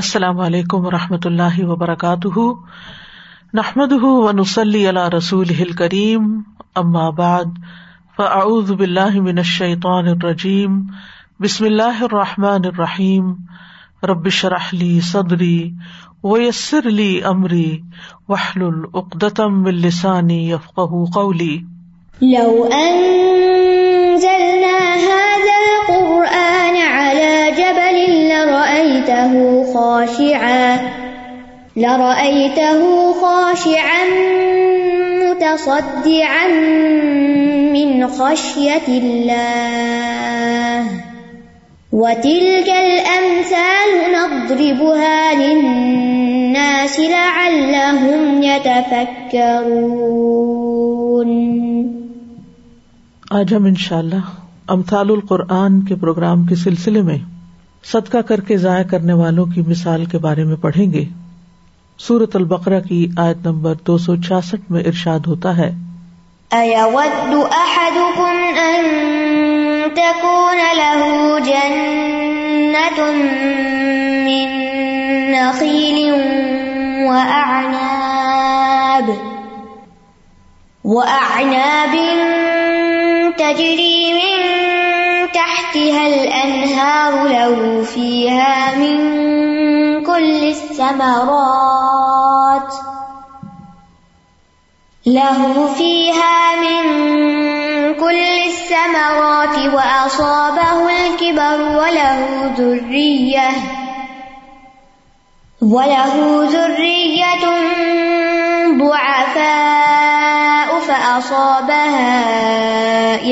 السلام علیکم و رحمۃ اللہ وبرکاتہ۔ نحمد ونسلی علی رسول ہل کریم ام آباد فاعوذ باللہ من الشیطان الرجیم، بسم اللہ الرحمٰن الرحیم۔ ربش رحلی صدری ویسر علی عمری وحل العقدم السانی یفق قولی۔ لو أنزلنا لرأيته خاشعا لرأيته خاشعا متصدعا من خشية الله. وتلك الأمثال نضربها للناس لعلهم يتفكرون. آج ہم ان شاء اللہ امثال القرآن کے پروگرام کے سلسلے میں صدقہ کر کے ضائع کرنے والوں کی مثال کے بارے میں پڑھیں گے۔ سورت البقرہ کی آیت نمبر دو سو چھیاسٹھ میں ارشاد ہوتا ہے۔ وأعناب تجري من تحتها الأنهار له فيها من كل الثمرات له فيها من كل الثمرات وأصابه الكبر وله ذرية وله ذرية ضعفاء فأصابها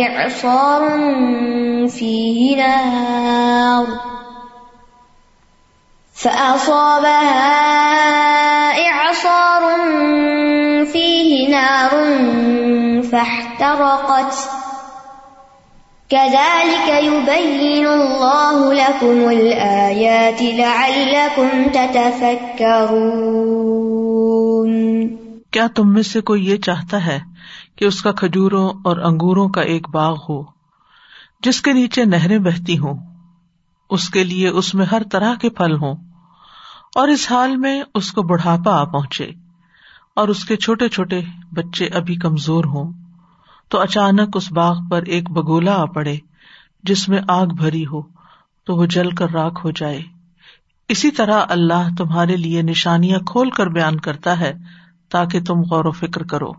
إعصار فيه نار. فأصابها إعصار فيه نار فاحترقت. كذلك يبين الله لكم الآيات لعلكم تتفكرون. کیا تم میں سے کوئی یہ چاہتا ہے کہ اس کا کھجوروں اور انگوروں کا ایک باغ ہو جس کے نیچے نہریں بہتی ہوں؟ اس کے لیے اس میں ہر طرح کے پھل ہوں اور اس حال میں اس کو بڑھاپا آ پہنچے اور اس کے چھوٹے چھوٹے بچے ابھی کمزور ہوں تو اچانک اس باغ پر ایک بگولا آ پڑے جس میں آگ بھری ہو تو وہ جل کر راک ہو جائے۔ اسی طرح اللہ تمہارے لیے نشانیاں کھول کر بیان کرتا ہے تاکہ تم غور و فکر کرو۔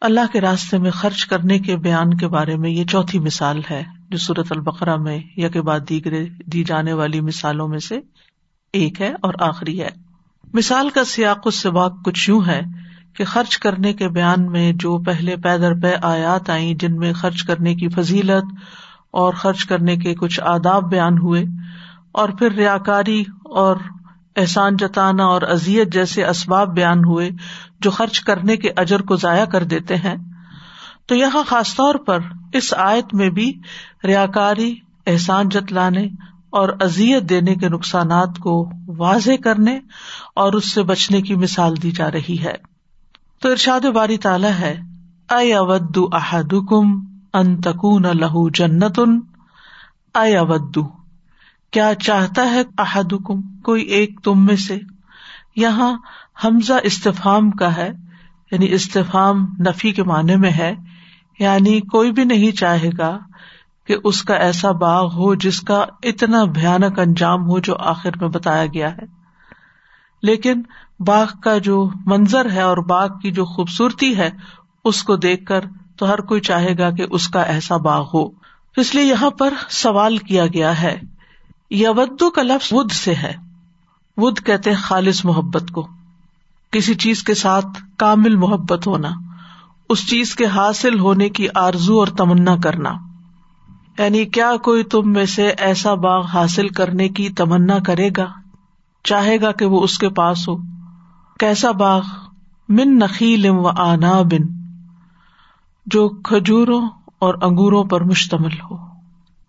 اللہ کے راستے میں خرچ کرنے کے بیان کے بارے میں یہ چوتھی مثال ہے جو سورت البقرا میں یا کے بعد دیگرے دی جانے والی مثالوں میں سے ایک ہے اور آخری ہے۔ مثال کا سیاق اس سے واقع کچھ یوں ہے کہ خرچ کرنے کے بیان میں جو پہلے پیدر پے آیات آئیں جن میں خرچ کرنے کی فضیلت اور خرچ کرنے کے کچھ آداب بیان ہوئے اور پھر ریا کاری اور احسان جتانا اور ازیت جیسے اسباب بیان ہوئے جو خرچ کرنے کے اجر کو ضائع کر دیتے ہیں، تو یہاں خاص طور پر اس آیت میں بھی ریا کاری احسان جتلانے اور ازیت دینے کے نقصانات کو واضح کرنے اور اس سے بچنے کی مثال دی جا رہی ہے۔ تو ارشاد باری تعالیٰ ہے اے اودو احدکم ان تکون لہو جنتن؟ اے اودو، کیا چاہتا ہے احدکم کوئی ایک تم میں سے؟ یہاں حمزہ استفام کا ہے یعنی استفام نفی کے معنی میں ہے یعنی کوئی بھی نہیں چاہے گا کہ اس کا ایسا باغ ہو جس کا اتنا بھیانک انجام ہو جو آخر میں بتایا گیا ہے۔ لیکن باغ کا جو منظر ہے اور باغ کی جو خوبصورتی ہے، اس کو دیکھ کر تو ہر کوئی چاہے گا کہ اس کا ایسا باغ ہو۔ اس لیے یہاں پر سوال کیا گیا ہے یودو کا لفظ ود سے ہے۔ ود کہتے خالص محبت کو۔ کسی چیز کے ساتھ کامل محبت ہونا، اس چیز کے حاصل ہونے کی آرزو اور تمنا کرنا۔ یعنی کیا کوئی تم میں سے ایسا باغ حاصل کرنے کی تمنا کرے گا؟ چاہے گا کہ وہ اس کے پاس ہو۔ کیسا باغ؟ من نخیل و آنا بن جو کھجوروں اور انگوروں پر مشتمل ہو۔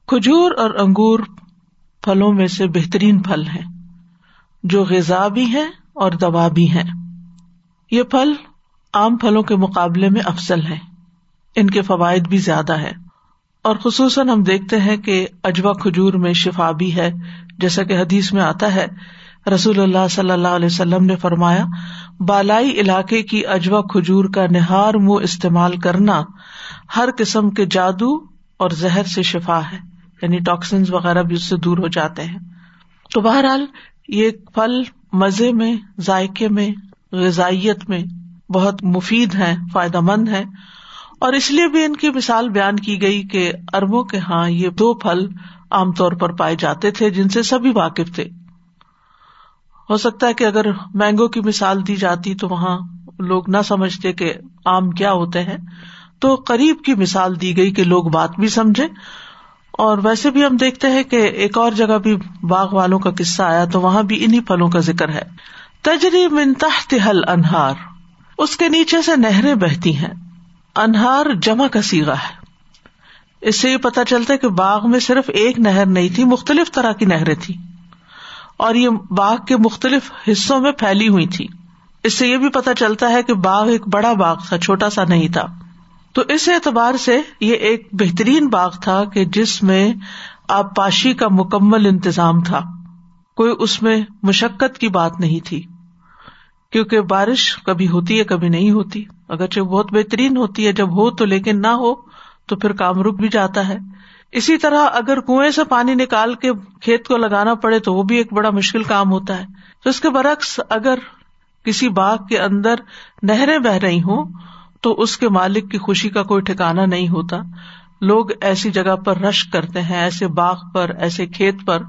کھجور اور انگور پھلوں میں سے بہترین پھل ہیں، جو غذا بھی ہیں اور دوا بھی ہیں۔ یہ پھل عام پھلوں کے مقابلے میں افسل ہیں۔ ان کے فوائد بھی زیادہ ہے اور خصوصاً ہم دیکھتے ہیں کہ اجوا کھجور میں شفا بھی ہے۔ جیسا کہ حدیث میں آتا ہے، رسول اللہ صلی اللہ علیہ وسلم نے فرمایا، بالائی علاقے کی اجوا کھجور کا نہار منہ استعمال کرنا ہر قسم کے جادو اور زہر سے شفا ہے یعنی ٹاکسنز وغیرہ بھی اس سے دور ہو جاتے ہیں۔ تو بہرحال، یہ پھل مزے میں، ذائقے میں غذائیت میں بہت مفید ہے فائدہ مند ہے اور اس لیے بھی ان کی مثال بیان کی گئی کہ اربوں کے ہاں یہ دو پھل عام طور پر پائے جاتے تھے جن سے سبھی واقف تھے۔ ہو سکتا ہے کہ اگر مینگو کی مثال دی جاتی تو وہاں لوگ نہ سمجھتے کہ آم کیا ہوتے ہیں۔ تو قریب کی مثال دی گئی کہ لوگ بات بھی سمجھے اور ویسے بھی ہم دیکھتے ہیں کہ ایک اور جگہ بھی باغ والوں کا قصہ آیا تو وہاں بھی انہیں پھلوں کا ذکر ہے۔ تجری تحت حل انہار اس کے نیچے سے نہریں بہتی ہیں۔ انہار جمع کا سیگا ہے۔ اس سے یہ پتا چلتا ہے کہ باغ میں صرف ایک نہر نہیں تھی، مختلف طرح کی نہریں تھی اور یہ باغ کے مختلف حصوں میں پھیلی ہوئی تھی۔ اس سے یہ بھی پتا چلتا ہے کہ باغ ایک بڑا باغ تھا، چھوٹا سا نہیں تھا۔ تو اس اعتبار سے یہ ایک بہترین باغ تھا کہ جس میں آبپاشی کا مکمل انتظام تھا۔ کوئی اس میں مشقت کی بات نہیں تھی۔ کیونکہ بارش کبھی ہوتی ہے، کبھی نہیں ہوتی۔ اگرچہ بہت بہترین ہوتی ہے، جب ہو تو لیکن نہ ہو تو پھر کام رک بھی جاتا ہے۔ اسی طرح اگر کنویں سے پانی نکال کے کھیت کو لگانا پڑے تو وہ بھی ایک بڑا مشکل کام ہوتا ہے۔ تو اس کے برعکس اگر کسی باغ کے اندر نہریں بہ رہی ہوں تو اس کے مالک کی خوشی کا کوئی ٹھکانا نہیں ہوتا۔ لوگ ایسی جگہ پر رش کرتے ہیں، ایسے باغ پر، ایسے کھیت پر۔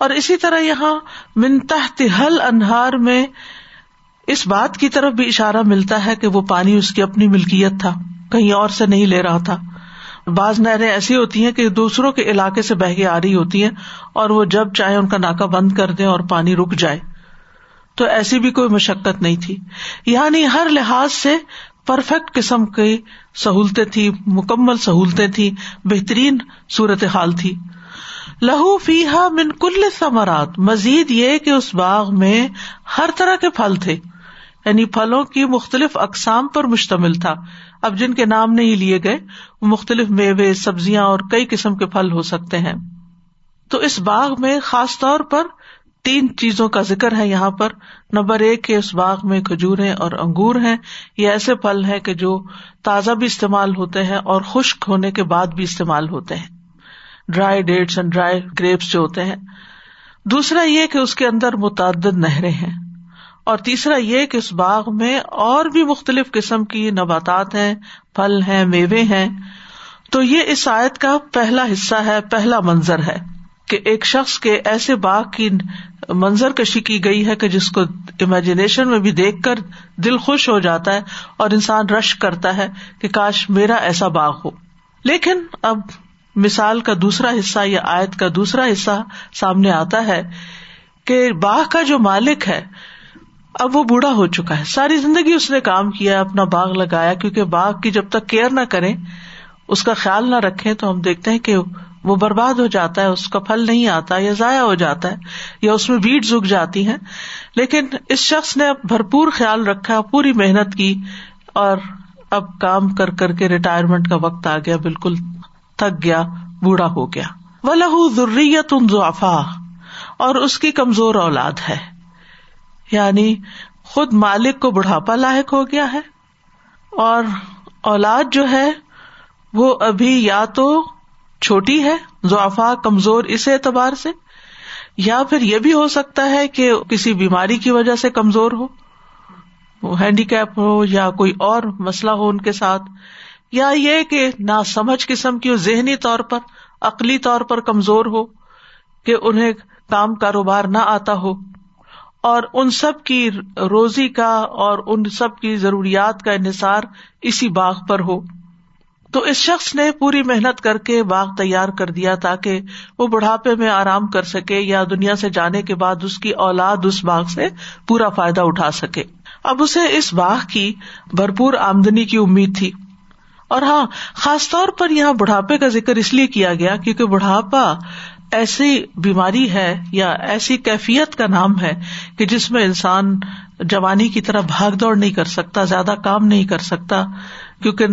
اور اسی طرح یہاں منتہ تہل انہار میں اس بات کی طرف بھی اشارہ ملتا ہے کہ وہ پانی اس کی اپنی ملکیت تھا، کہیں اور سے نہیں لے رہا تھا۔ بعض نہریں ایسی ہوتی ہیں کہ دوسروں کے علاقے سے بہ کے آ رہی ہوتی ہیں اور وہ جب چاہے ان کا ناکا بند کر دیں اور پانی رک جائے۔ تو ایسی بھی کوئی مشقت نہیں تھی۔ یعنی ہر لحاظ سے پرفیکٹ قسم کی سہولتیں تھی مکمل سہولتیں تھی بہترین صورت حال تھی۔ لہو فیحا من کل ثمرات۔ مزید یہ کہ اس باغ میں ہر طرح کے پھل تھے یعنی پھلوں کی مختلف اقسام پر مشتمل تھا۔ اب جن کے نام نہیں لیے گئے، وہ مختلف میوے، سبزیاں اور کئی قسم کے پھل ہو سکتے ہیں۔ تو اس باغ میں خاص طور پر تین چیزوں کا ذکر ہے یہاں پر۔ نمبر ایک کے اس باغ میں کھجورے اور انگور ہیں۔ یہ ایسے پھل ہیں کہ جو تازہ بھی استعمال ہوتے ہیں اور خشک ہونے کے بعد بھی استعمال ہوتے ہیں۔ Dry dates and dry grapes جو ہوتے ہیں۔ دوسرا یہ کہ اس کے اندر متعدد نہریں ہیں۔ اور تیسرا یہ کہ اس باغ میں اور بھی مختلف قسم کی نباتات ہیں، پھل ہیں، میوے ہیں۔ تو یہ اس آیت کا پہلا حصہ ہے، پہلا منظر ہے کہ ایک شخص کے ایسے باغ کی منظر کشی کی گئی ہے کہ جس کو امیجنیشن میں بھی دیکھ کر دل خوش ہو جاتا ہے اور انسان رش کرتا ہے کہ کاش میرا ایسا باغ ہو۔ لیکن اب مثال کا دوسرا حصہ یا آیت کا دوسرا حصہ سامنے آتا ہے کہ باغ کا جو مالک ہے، اب وہ بوڑھا ہو چکا ہے۔ ساری زندگی اس نے کام کیا، اپنا باغ لگایا، کیونکہ باغ کی جب تک کیئر نہ کرے اس کا خیال نہ رکھے تو ہم دیکھتے ہیں کہ وہ برباد ہو جاتا ہے، اس کا پھل نہیں آتا یا ضائع ہو جاتا ہے یا اس میں بیٹ زگ جاتی ہے لیکن اس شخص نے اب بھرپور خیال رکھا، پوری محنت کی اور اب کام کر کر کے ریٹائرمنٹ کا وقت آ گیا، بالکل تھک گیا، بوڑھا ہو گیا۔ وہ لہو ضروریت ان اور اس کی کمزور اولاد ہے۔ یعنی خود مالک کو بڑھاپا لاحق ہو گیا ہے۔ اور اولاد جو ہے، وہ ابھی یا تو چھوٹی ہے ضعفا کمزور اس اعتبار سے، یا پھر یہ بھی ہو سکتا ہے کہ کسی بیماری کی وجہ سے کمزور ہو، وہ ہینڈی کیپ ہو یا کوئی اور مسئلہ ہو ان کے ساتھ۔ یا یہ کہ نہ سمجھ قسم کی ذہنی طور پر، عقلی طور پر کمزور ہو، کہ انہیں کام کاروبار نہ آتا ہو۔ اور ان سب کی روزی کا اور ان سب کی ضروریات کا انحصار اسی باغ پر ہو۔ تو اس شخص نے پوری محنت کر کے باغ تیار کر دیا تاکہ وہ بڑھاپے میں آرام کر سکے یا دنیا سے جانے کے بعد اس کی اولاد اس باغ سے پورا فائدہ اٹھا سکے۔ اب اسے اس باغ کی بھرپور آمدنی کی امید تھی۔ اور ہاں خاص طور پر یہاں بڑھاپے کا ذکر اس لیے کیا گیا کیونکہ بڑھاپا ایسی بیماری ہے یا ایسی کیفیت کا نام ہے کہ جس میں انسان جوانی کی طرح بھاگ دوڑ نہیں کر سکتا، زیادہ کام نہیں کر سکتا، کیونکہ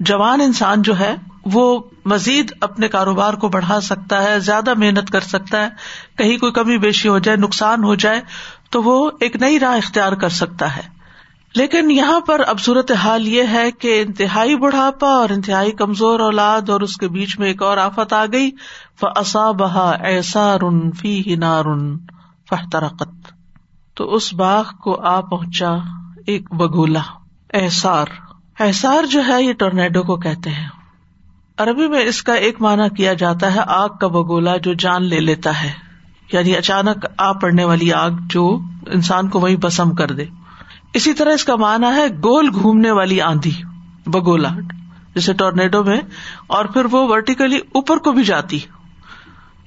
جوان انسان جو ہے، وہ مزید اپنے کاروبار کو بڑھا سکتا ہے، زیادہ محنت کر سکتا ہے، کہیں کوئی کمی بیشی ہو جائے، نقصان ہو جائے، تو وہ ایک نئی راہ اختیار کر سکتا ہے۔ لیکن یہاں پر اب صورت حال یہ ہے کہ انتہائی بڑھاپا اور انتہائی کمزور اولاد اور اس کے بیچ میں ایک اور آفت آ گئی فسا بہا ایسا رن فی نارن فحترقت تو اس باغ کو آ پہنچا ایک بگولا احسار احسار جو ہے، یہ ٹورنیڈو کو کہتے ہیں۔ عربی میں اس کا ایک معنی کیا جاتا ہے، آگ کا بگولا جو جان لے لیتا ہے۔ یعنی اچانک آ پڑنے والی آگ جو انسان کو وہی بسم کر دے۔ اسی طرح اس کا معنی ہے گول گھومنے والی آندھی بگولا جیسے ٹورنیڈو میں، اور پھر وہ ورٹیکلی اوپر کو بھی جاتی۔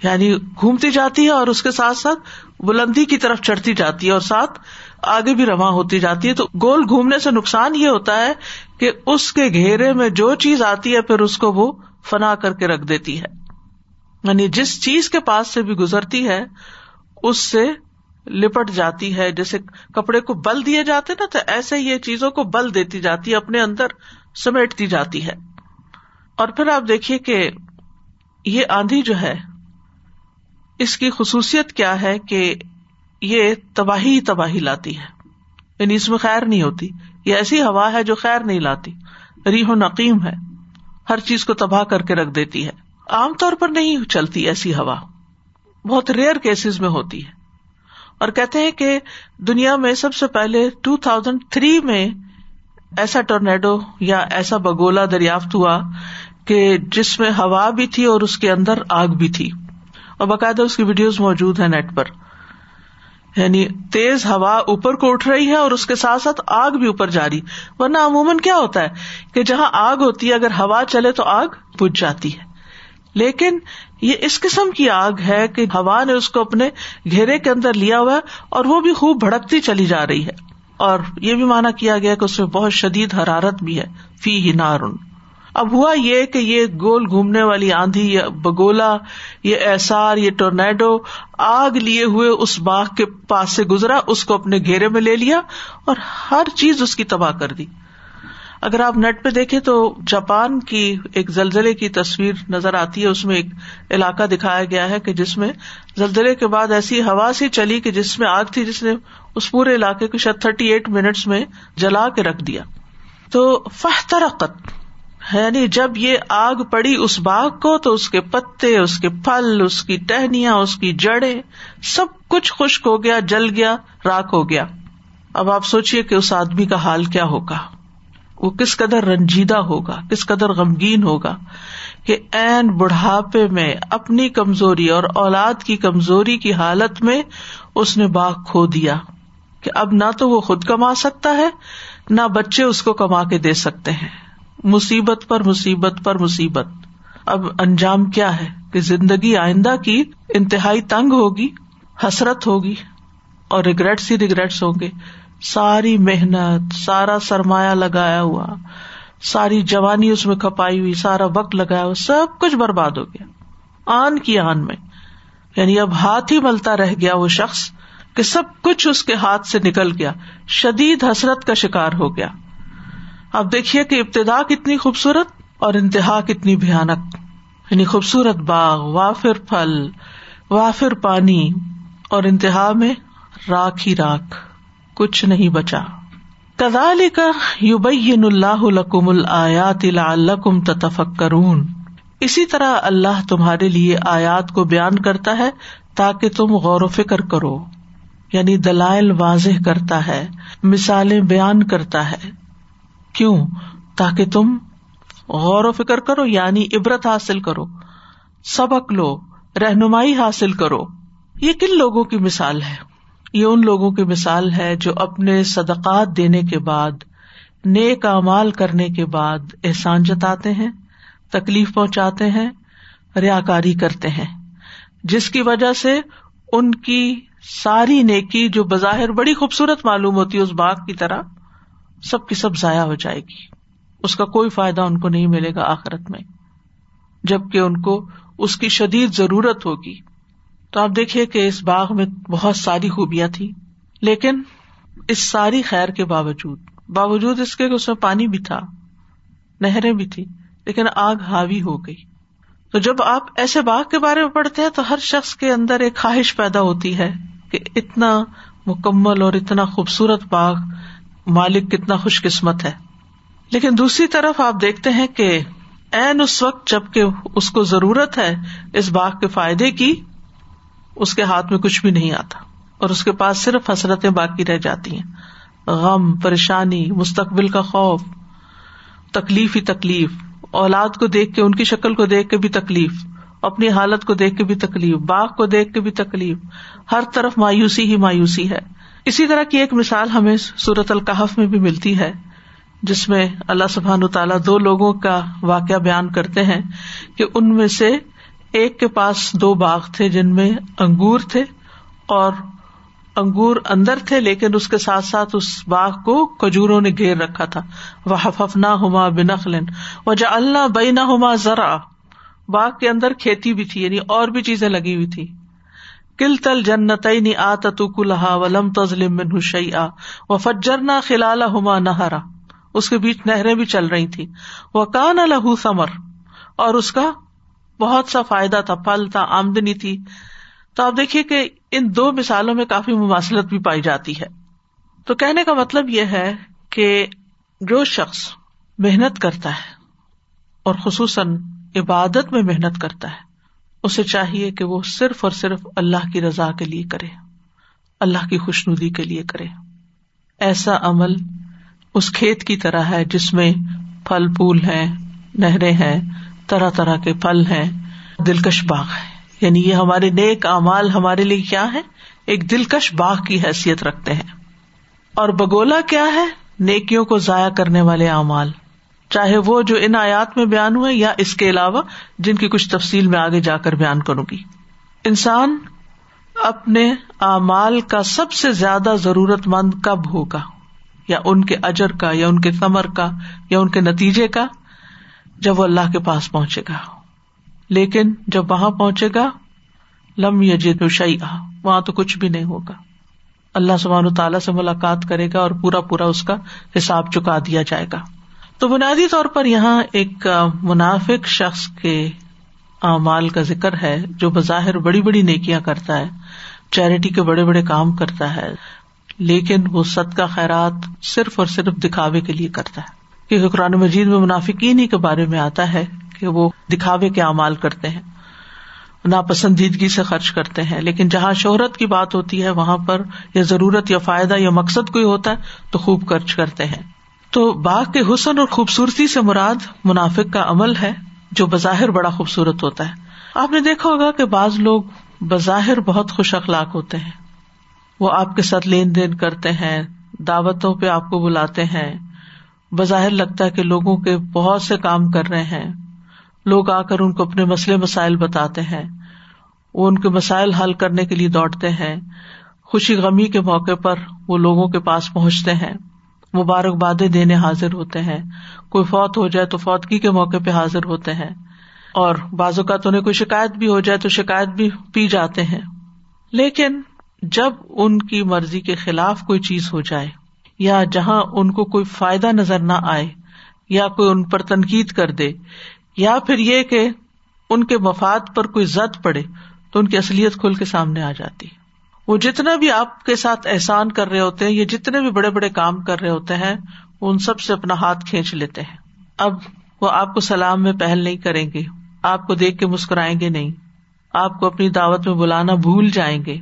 یعنی گھومتی جاتی ہے اور اس کے ساتھ ساتھ بلندی کی طرف چڑھتی جاتی ہے اور ساتھ آگے بھی رواں ہوتی جاتی ہے۔ تو گول گھومنے سے نقصان یہ ہوتا ہے کہ اس کے گھیرے میں جو چیز آتی ہے، پھر اس کو وہ فنا کر کے رکھ دیتی ہے۔ یعنی جس چیز کے پاس سے بھی گزرتی ہے، اس سے لپٹ جاتی ہے، جیسے کپڑے کو بل دیے جاتے نا، تو ایسے یہ چیزوں کو بل دیتی جاتی ہے اپنے اندر سمیٹتی جاتی ہے۔ اور پھر آپ دیکھیے کہ یہ آندھی جو ہے، اس کی خصوصیت کیا ہے کہ یہ تباہی تباہی لاتی ہے۔ یعنی اس میں خیر نہیں ہوتی، یہ ایسی ہوا ہے جو خیر نہیں لاتی۔ ریح و نقیم ہے، ہر چیز کو تباہ کر کے رکھ دیتی ہے۔ عام طور پر نہیں چلتی ایسی ہوا۔ بہت ریئر کیسز میں ہوتی ہے۔ اور کہتے ہیں کہ دنیا میں سب سے پہلے ٹو تھاؤزینڈ تھری میں ایسا ٹورنیڈو یا ایسا بگولا دریافت ہوا کہ جس میں ہوا بھی تھی اور اس کے اندر آگ بھی تھی۔ اور باقاعدہ اس کی ویڈیوز موجود ہے نیٹ پر۔ یعنی تیز ہوا اوپر کو اٹھ رہی ہے اور اس کے ساتھ ساتھ آگ بھی اوپر جا رہی۔ ورنہ عموماً کیا ہوتا ہے کہ جہاں آگ ہوتی ہے، اگر ہوا چلے تو آگ بج جاتی ہے۔ لیکن یہ اس قسم کی آگ ہے کہ ہوا نے اس کو اپنے گھیرے کے اندر لیا ہوا ہے اور وہ بھی خوب بھڑکتی چلی جا رہی ہے اور یہ بھی مانا کیا گیا کہ اس میں بہت شدید حرارت بھی ہے۔ فی ہی نارن۔ اب ہوا یہ کہ یہ گول گھومنے والی آندھی یا بگولا، یہ ایسار، یہ ٹورنیڈو، آگ لیے ہوئے اس باغ کے پاس سے گزرا، اس کو اپنے گھیرے میں لے لیا اور ہر چیز اس کی تباہ کر دی۔ اگر آپ نیٹ پہ دیکھیں تو جاپان کی ایک زلزلے کی تصویر نظر آتی ہے، اس میں ایک علاقہ دکھایا گیا ہے کہ جس میں زلزلے کے بعد ایسی ہوا سی چلی کہ جس میں آگ تھی، جس نے اس پورے علاقے کو شاید تھرٹی ایٹ منٹس میں جلا کے رکھ دیا۔ تو فہ ترقت یعنی جب یہ آگ پڑی اس باغ کو، تو اس کے پتے، اس کے پھل، اس کی ٹہنیاں، اس کی جڑے سب کچھ خشک ہو گیا، جل گیا راک ہو گیا۔ اب آپ سوچیے کہ اس آدمی کا حال کیا ہوگا۔ وہ کس قدر رنجیدہ ہوگا، کس قدر غمگین ہوگا کہ این بڑھاپے میں، اپنی کمزوری اور اولاد کی کمزوری کی حالت میں اس نے باغ کھو دیا کہ اب نہ تو وہ خود کما سکتا ہے، نہ بچے اس کو کما کے دے سکتے ہیں۔ مصیبت پر مصیبت پر مصیبت۔ اب انجام کیا ہے کہ زندگی آئندہ کی انتہائی تنگ ہوگی، حسرت ہوگی اور ریگریٹس ہی ریگریٹس ہوں گے۔ ساری محنت، سارا سرمایہ لگایا ہوا، ساری جوانی اس میں کھپائی ہوئی، سارا وقت لگایا ہوا، سب کچھ برباد ہو گیا۔ آن کی آن میں۔ یعنی اب ہاتھ ہی ملتا رہ گیا وہ شخص کہ سب کچھ اس کے ہاتھ سے نکل گیا۔ شدید حسرت کا شکار ہو گیا۔ اب دیکھیے کہ ابتدا کتنی خوبصورت اور انتہا کتنی بھیانک۔ یعنی خوبصورت باغ، وافر پھل، وافر پانی اور انتہا میں راک ہی راک کچھ نہیں بچا۔ کدال کا یوبین اللہ لکم الآیات لعلکم تتفکرون۔ اسی طرح اللہ تمہارے لیے آیات کو بیان کرتا ہے تاکہ تم غور و فکر کرو۔ یعنی دلائل واضح کرتا ہے، مثالیں بیان کرتا ہے۔ کیوں؟ تاکہ تم غور و فکر کرو یعنی عبرت حاصل کرو۔ سبق لو، رہنمائی حاصل کرو۔ یہ کن لوگوں کی مثال ہے؟ یہ ان لوگوں کی مثال ہے جو اپنے صدقات دینے کے بعد، نیک امال کرنے کے بعد احسان جتاتے ہیں، تکلیف پہنچاتے ہیں ریا کاری کرتے ہیں، جس کی وجہ سے ان کی ساری نیکی جو بظاہر بڑی خوبصورت معلوم ہوتی ہے، اس باغ کی طرح سب کی سب ضائع ہو جائے گی۔ اس کا کوئی فائدہ ان کو نہیں ملے گا آخرت میں، جبکہ ان کو اس کی شدید ضرورت ہوگی۔ تو آپ دیکھیے کہ اس باغ میں بہت ساری خوبیاں تھی لیکن اس ساری خیر کے باوجود باوجود اس کے اس میں پانی بھی تھا، نہریں بھی تھی لیکن آگ حاوی ہو گئی۔ تو جب آپ ایسے باغ کے بارے میں پڑھتے ہیں تو ہر شخص کے اندر ایک خواہش پیدا ہوتی ہے کہ اتنا مکمل اور اتنا خوبصورت باغ مالک کتنا خوش قسمت ہے۔ لیکن دوسری طرف آپ دیکھتے ہیں کہ این اس وقت جبکہ اس کو ضرورت ہے اس باغ کے فائدے کی اس کے ہاتھ میں کچھ بھی نہیں آتا اور اس کے پاس صرف حسرتیں باقی رہ جاتی ہیں۔ غم، پریشانی، مستقبل کا خوف، تکلیف ہی تکلیف۔ اولاد کو دیکھ کے، ان کی شکل کو دیکھ کے بھی تکلیف۔ اپنی حالت کو دیکھ کے بھی تکلیف۔ باغ کو دیکھ کے بھی تکلیف۔ ہر طرف مایوسی ہی مایوسی ہے۔ اسی طرح کی ایک مثال ہمیں سورت القحف میں بھی ملتی ہے، جس میں اللہ سبحان تعالیٰ دو لوگوں کا واقعہ بیان کرتے ہیں کہ ان میں سے ایک کے پاس دو باغ تھے جن میں انگور تھے اور انگور اندر تھے، لیکن اس کے ساتھ ساتھ اس باغ کو کجوروں نے گھیر رکھا تھا۔ وہ حفنا ہوما بنخلن و جا اللہ بئی نہ ہوما ذرا باغ کے اندر کھیتی بھی تھی یعنی اور بھی چیزیں لگی ہوئی تھی۔ کل تل جنت آ تلحا ولم تزلم شعی آ و فجرنا خلال ہوما نہرا اس کے بیچ نہریں بھی چل رہی تھی وہ کان الح سمر اور اس کا بہت سا فائدہ تھا، پھل تھا، آمدنی تھی۔ تو آپ دیکھیے کہ ان دو مثالوں میں کافی مماثلت بھی پائی جاتی ہے۔ تو کہنے کا مطلب یہ ہے کہ جو شخص محنت کرتا ہے اور خصوصاً عبادت میں محنت کرتا ہے، اسے چاہیے کہ وہ صرف اور صرف اللہ کی رضا کے لیے کرے، اللہ کی خوش ندی کے لیے کرے۔ ایسا عمل اس کھیت کی طرح ہے جس میں پھل پھول ہیں، نہریں ہیں طرح طرح کے پھل ہیں، دلکش باغ ہے۔ یعنی یہ ہمارے نیک امال ہمارے لیے کیا ہے ایک دلکش باغ کی حیثیت رکھتے ہیں۔ اور بگولا کیا ہے؟ نیکیوں کو ضائع کرنے والے اعمال۔ چاہے وہ جو ان آیات میں بیان ہوئے یا اس کے علاوہ جن کی کچھ تفصیل میں آگے جا کر بیان کروں گی۔ انسان اپنے اعمال کا سب سے زیادہ ضرورت مند کب ہوگا؟ یا ان کے اجر کا، یا ان کے ثمر کا، یا ان کے نتیجے کا؟ جب وہ اللہ کے پاس پہنچے گا۔ لیکن جب وہاں پہنچے گا، لم یجد شعی وہاں تو کچھ بھی نہیں ہوگا۔ اللہ سبحان تعالیٰ سے ملاقات کرے گا اور پورا پورا اس کا حساب چکا دیا جائے گا۔ تو بنیادی طور پر یہاں ایک منافق شخص کے اعمال کا ذکر ہے، جو بظاہر بڑی بڑی نیکیاں کرتا ہے، چیریٹی کے بڑے بڑے کام کرتا ہے، لیکن وہ سد کا خیرات صرف اور صرف دکھاوے کے لیے کرتا ہے۔ کیونکہ قرآن مجید میں منافقین ہی کے بارے میں آتا ہے کہ وہ دکھاوے کے اعمال کرتے ہیں، ناپسندیدگی سے خرچ کرتے ہیں، لیکن جہاں شہرت کی بات ہوتی ہے، وہاں پر یا ضرورت یا فائدہ یا مقصد کوئی ہوتا ہے، تو خوب خرچ کرتے ہیں۔ تو باغ کے حسن اور خوبصورتی سے مراد منافق کا عمل ہے، جو بظاہر بڑا خوبصورت ہوتا ہے۔ آپ نے دیکھا ہوگا کہ بعض لوگ بظاہر بہت خوش اخلاق ہوتے ہیں۔ وہ آپ کے ساتھ لین دین کرتے ہیں، دعوتوں پہ آپ کو بلاتے ہیں۔ بظاہر لگتا ہے کہ لوگوں کے بہت سے کام کر رہے ہیں۔ لوگ آ کر ان کو اپنے مسئلے مسائل بتاتے ہیں۔ وہ ان کے مسائل حل کرنے کے لیے دوڑتے ہیں۔ خوشی غمی کے موقع پر وہ لوگوں کے پاس پہنچتے ہیں۔ مبارکبادیں دینے حاضر ہوتے ہیں۔ کوئی فوت ہو جائے تو فوتگی کے موقع پہ حاضر ہوتے ہیں۔ اور بعض اوقات انہیں کوئی شکایت بھی ہو جائے تو شکایت بھی پی جاتے ہیں۔ لیکن جب ان کی مرضی کے خلاف کوئی چیز ہو جائے یا جہاں ان کو کوئی فائدہ نظر نہ آئے یا کوئی ان پر تنقید کر دے یا پھر یہ کہ ان کے مفاد پر کوئی زد پڑے تو ان کی اصلیت کھل کے سامنے آ جاتی۔ وہ جتنا بھی آپ کے ساتھ احسان کر رہے ہوتے ہیں یا جتنے بھی بڑے بڑے کام کر رہے ہوتے ہیں ان سب سے اپنا ہاتھ کھینچ لیتے ہیں۔ اب وہ آپ کو سلام میں پہل نہیں کریں گے، آپ کو دیکھ کے مسکرائیں گے نہیں۔ آپ کو اپنی دعوت میں بلانا بھول جائیں گے۔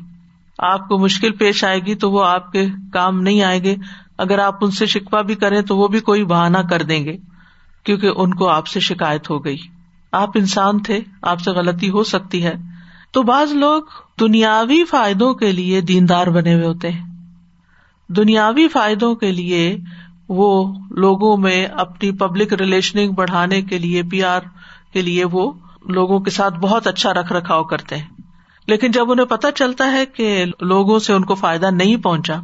آپ کو مشکل پیش آئے گی تو وہ آپ کے کام نہیں آئیں گے۔ اگر آپ ان سے شکوا بھی کریں تو وہ بھی کوئی بہانا کر دیں گے، کیونکہ ان کو آپ سے شکایت ہو گئی۔ آپ انسان تھے، آپ سے غلطی ہو سکتی ہے۔ تو بعض لوگ دنیاوی فائدوں کے لیے دیندار بنے ہوئے ہوتے ہیں۔ دنیاوی فائدوں کے لیے وہ لوگوں میں اپنی پبلک ریلیشننگ بڑھانے کے لیے پی آر کے لیے وہ لوگوں کے ساتھ بہت اچھا رکھ رکھاؤ کرتے ہیں۔ لیکن جب انہیں پتا چلتا ہے کہ لوگوں سے ان کو فائدہ نہیں پہنچا،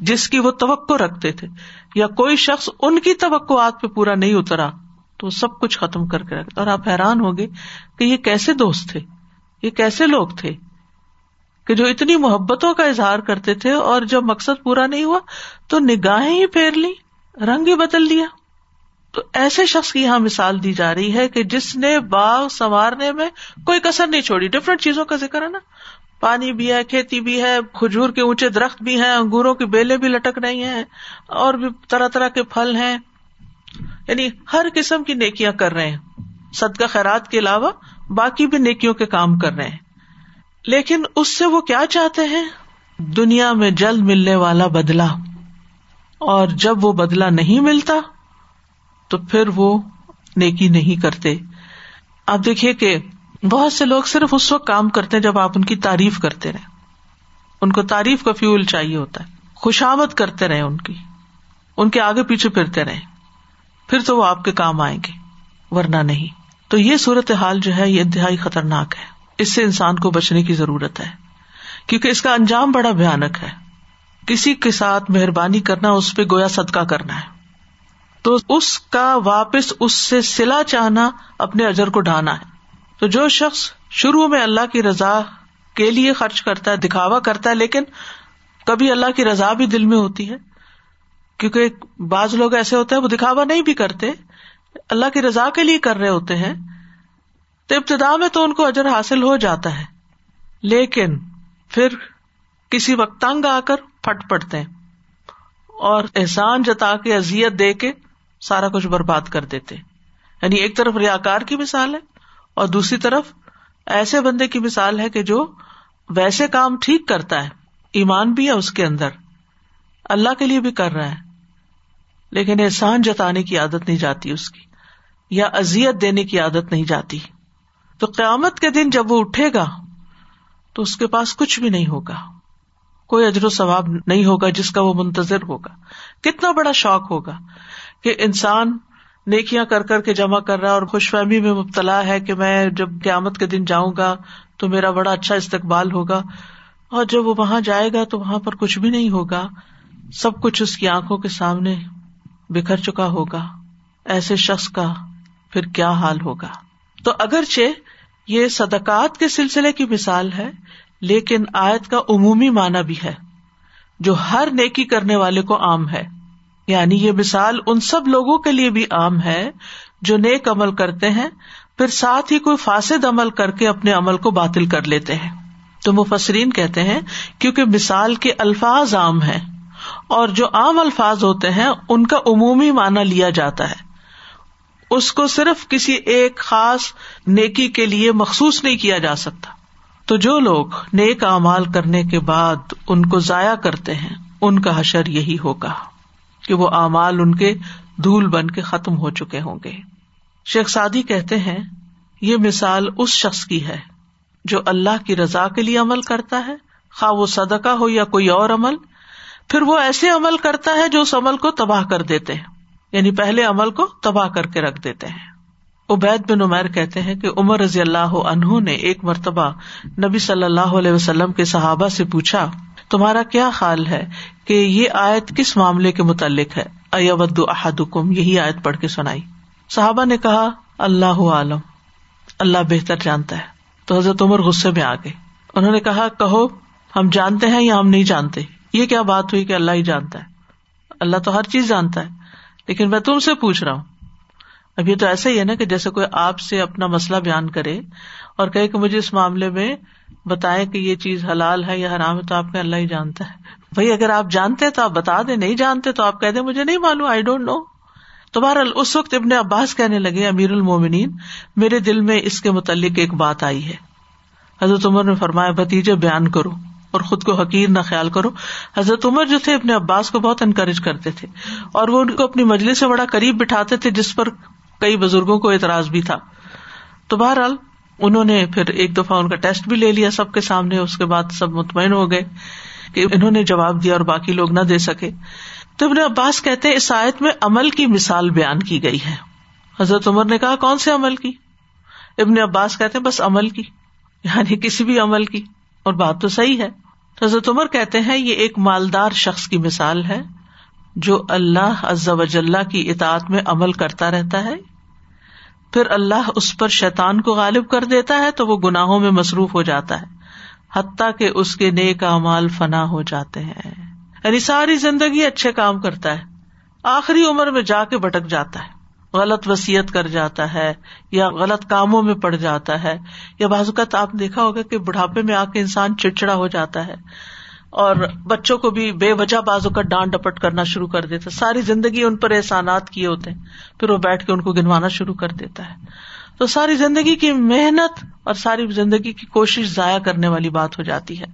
جس کی وہ توقع رکھتے تھے، یا کوئی شخص ان کی توقعات پہ پورا نہیں اترا، تو سب کچھ ختم کر کے رکھتا اور آپ حیران ہو گے کہ یہ کیسے دوست تھے؟ یہ کیسے لوگ تھے؟ کہ جو اتنی محبتوں کا اظہار کرتے تھے اور جب مقصد پورا نہیں ہوا، تو نگاہیں ہی پھیر لی رنگ ہی بدل دیا۔ تو ایسے شخص کی یہاں مثال دی جا رہی ہے کہ جس نے باغ سنوارنے میں کوئی کسر نہیں چھوڑی۔ ڈفرینٹ چیزوں کا ذکر ہے نا۔ پانی بھی ہے، کھیتی بھی ہے، کھجور کے اونچے درخت بھی ہیں، انگوروں کی بیلے بھی لٹک رہی ہیں، اور بھی طرح طرح کے پھل ہیں۔ یعنی ہر قسم کی نیکیاں کر رہے ہیں۔ صدقہ خیرات کے علاوہ باقی بھی نیکیوں کے کام کر رہے ہیں۔ لیکن اس سے وہ کیا چاہتے ہیں؟ دنیا میں جلد ملنے والا بدلا اور جب وہ بدلا نہیں ملتا، تو پھر وہ نیکی نہیں کرتے۔ آپ دیکھیے کہ بہت سے لوگ صرف اس وقت کام کرتے ہیں جب آپ ان کی تعریف کرتے رہے ان کو تعریف کا فیول چاہیے ہوتا ہے۔ خوشامد کرتے رہے ان کی۔ ان کے آگے پیچھے پھرتے رہے پھر تو وہ آپ کے کام آئیں گے۔ ورنہ نہیں۔ تو یہ صورت حال جو ہے، یہ انتہائی خطرناک ہے۔ اس سے انسان کو بچنے کی ضرورت ہے۔ کیونکہ اس کا انجام بڑا بھیانک ہے۔ کسی کے ساتھ مہربانی کرنا، اس پہ گویا صدقہ کرنا ہے۔ تو اس کا واپس اس سے سلا چاہنا، اپنے اجر کو ڈھانا ہے۔ تو جو شخص شروع میں اللہ کی رضا کے لیے خرچ کرتا ہے، دکھاوا کرتا ہے، لیکن کبھی اللہ کی رضا بھی دل میں ہوتی ہے، کیونکہ بعض لوگ ایسے ہوتے ہیں، وہ دکھاوا نہیں بھی کرتے، اللہ کی رضا کے لیے کر رہے ہوتے ہیں، تو ابتدا میں تو ان کو اجر حاصل ہو جاتا ہے، لیکن پھر کسی وقت تنگ آ کر پھٹ پڑتے ہیں اور احسان جتا کے ازیت دے کے سارا کچھ برباد کر دیتے یعنی ایک طرف ریاکار کی مثال ہے اور دوسری طرف ایسے بندے کی مثال ہے کہ جو ویسے کام ٹھیک کرتا ہے، ایمان بھی ہے اس کے اندر، اللہ کے لیے بھی کر رہا ہے، لیکن احسان جتانے کی عادت نہیں جاتی اس کی، یا ازیت دینے کی عادت نہیں جاتی۔ تو قیامت کے دن جب وہ اٹھے گا، تو اس کے پاس کچھ بھی نہیں ہوگا۔ کوئی اجر و ثواب نہیں ہوگا جس کا وہ منتظر ہوگا۔ کتنا بڑا شوق ہوگا کہ انسان نیکیاں کر کر کے جمع کر رہا ہے اور خوش فہمی میں مبتلا ہے کہ میں جب قیامت کے دن جاؤں گا تو میرا بڑا اچھا استقبال ہوگا اور جب وہ وہاں جائے گا تو وہاں پر کچھ بھی نہیں ہوگا، سب کچھ اس کی آنکھوں کے سامنے بکھر چکا ہوگا۔ ایسے شخص کا پھر کیا حال ہوگا؟ تو اگرچہ یہ صدقات کے سلسلے کی مثال ہے، لیکن آیت کا عمومی معنی بھی ہے، جو ہر نیکی کرنے والے کو عام ہے۔ یعنی یہ مثال ان سب لوگوں کے لیے بھی عام ہے جو نیک عمل کرتے ہیں، پھر ساتھ ہی کوئی فاسد عمل کر کے اپنے عمل کو باطل کر لیتے ہیں۔ تو مفسرین کہتے ہیں، کیونکہ مثال کے الفاظ عام ہیں اور جو عام الفاظ ہوتے ہیں، ان کا عمومی معنی لیا جاتا ہے۔ اس کو صرف کسی ایک خاص نیکی کے لیے مخصوص نہیں کیا جا سکتا۔ تو جو لوگ نیک اعمال کرنے کے بعد ان کو ضائع کرتے ہیں، ان کا حشر یہی ہوگا۔ کہ وہ اعمال ان کے دھول بن کے ختم ہو چکے ہوں گے۔ شیخ سادی کہتے ہیں، یہ مثال اس شخص کی ہے جو اللہ کی رضا کے لیے عمل کرتا ہے، خواہ وہ صدقہ ہو یا کوئی اور عمل، پھر وہ ایسے عمل کرتا ہے جو اس عمل کو تباہ کر دیتے ہیں۔ یعنی پہلے عمل کو تباہ کر کے رکھ دیتے ہیں۔ عبید بن عمیر کہتے ہیں کہ عمر رضی اللہ عنہ نے ایک مرتبہ نبی صلی اللہ علیہ وسلم کے صحابہ سے پوچھا تمہارا کیا خیال ہے کہ یہ آیت کس معاملے کے متعلق ہے؟ ابد احدکم، یہی آیت پڑھ کے سنائی۔ صحابہ نے کہا، اللہ عالم، اللہ بہتر جانتا ہے۔ تو حضرت عمر غصے میں آ گئے۔ انہوں نے کہا، کہو، ہم جانتے ہیں یا ہم نہیں جانتے؟ یہ کیا بات ہوئی کہ اللہ ہی جانتا ہے؟ اللہ تو ہر چیز جانتا ہے۔ لیکن میں تم سے پوچھ رہا ہوں اب یہ تو ایسا ہی ہے نا کہ جیسے کوئی آپ سے اپنا مسئلہ بیان کرے اور کہ مجھے اس معاملے میں بتائے کہ یہ چیز حلال ہے یا حرام ہے تو آپ کا اللہ ہی جانتا ہے۔ بھائی اگر آپ جانتے تو آپ بتا دیں، نہیں جانتے تو آپ کہہ دیں، مجھے نہیں معلوم آئی ڈونٹ نو تو بہرحال اس وقت ابن عباس کہنے لگے، امیر المومنین، میرے دل میں اس کے متعلق ایک بات آئی ہے۔ حضرت عمر نے فرمایا بتیجے بیان کرو اور خود کو حقیر نہ خیال کرو۔ حضرت عمر جو تھے اپنے عباس کو بہت انکریج کرتے تھے اور وہ ان کو اپنی مجلس سے بڑا قریب بٹھاتے تھے جس پر کئی بزرگوں کو اعتراض بھی تھا۔ تو بہرحال انہوں نے پھر ایک دفعہ ان کا ٹیسٹ بھی لے لیا سب کے سامنے، اس کے بعد سب مطمئن ہو گئے کہ انہوں نے جواب دیا اور باقی لوگ نہ دے سکے۔ تو ابن عباس کہتے اس آیت میں عمل کی مثال بیان کی گئی ہے۔ حضرت عمر نے کہا، کون سے عمل کی؟ ابن عباس کہتے بس عمل کی۔ یعنی کسی بھی عمل کی۔ اور بات تو صحیح ہے۔ حضرت عمر کہتے ہیں، یہ ایک مالدار شخص کی مثال ہے۔ جو اللہ از کی اطاعت میں عمل کرتا رہتا ہے۔ پھر اللہ اس پر شیطان کو غالب کر دیتا ہے تو وہ گناہوں میں مصروف ہو جاتا ہے، حتیٰ کہ اس کے نیک امال فنا ہو جاتے ہیں۔ یعنی ساری زندگی اچھے کام کرتا ہے، آخری عمر میں جا کے بٹک جاتا ہے، غلط وسیعت کر جاتا ہے یا غلط کاموں میں پڑ جاتا ہے۔ یا بعض اوقات آپ دیکھا ہوگا کہ بڑھاپے میں آ کے انسان چڑچڑا ہو جاتا ہے۔ اور بچوں کو بھی بے وجہ بازو کا ڈانٹ ڈپٹ کرنا شروع کر دیتا ساری زندگی ان پر احسانات کیے ہوتے ہیں۔ پھر وہ بیٹھ کے ان کو گنوانا شروع کر دیتا ہے۔ تو ساری زندگی کی محنت اور ساری زندگی کی کوشش ضائع کرنے والی بات ہو جاتی ہے۔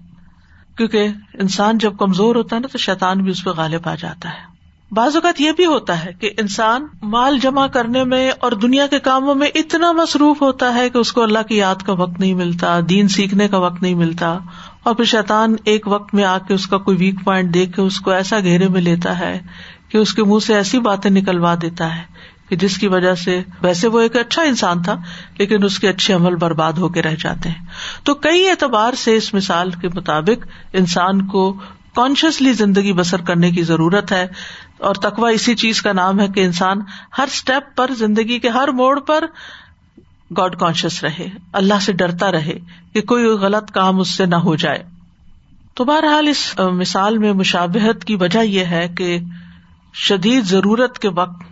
کیونکہ انسان جب کمزور ہوتا ہے نا تو شیطان بھی اس پہ غالب آ جاتا ہے۔ بعض اوقات یہ بھی ہوتا ہے کہ انسان مال جمع کرنے میں اور دنیا کے کاموں میں اتنا مصروف ہوتا ہے کہ اس کو اللہ کی یاد کا وقت نہیں ملتا، دین سیکھنے کا وقت نہیں ملتا اور پھر شیطان ایک وقت میں آ کے اس کا کوئی ویک پوائنٹ دیکھ کے اس کو ایسا گھیرے میں لیتا ہے کہ اس کے منہ سے ایسی باتیں نکلوا دیتا ہے کہ جس کی وجہ سے ویسے وہ ایک اچھا انسان تھا، لیکن اس کے اچھے عمل برباد ہو کے رہ جاتے ہیں۔ تو کئی اعتبار سے اس مثال کے مطابق انسان کو کانشیسلی زندگی بسر کرنے کی ضرورت ہے اور تقوا اسی چیز کا نام ہے کہ انسان ہر اسٹیپ پر زندگی کے ہر موڑ پر گاڈ کانشیس رہے، اللہ سے ڈرتا رہے کہ کوئی غلط کام اس سے نہ ہو جائے۔ تو بہرحال اس مثال میں مشابہت کی وجہ یہ ہے کہ شدید ضرورت کے وقت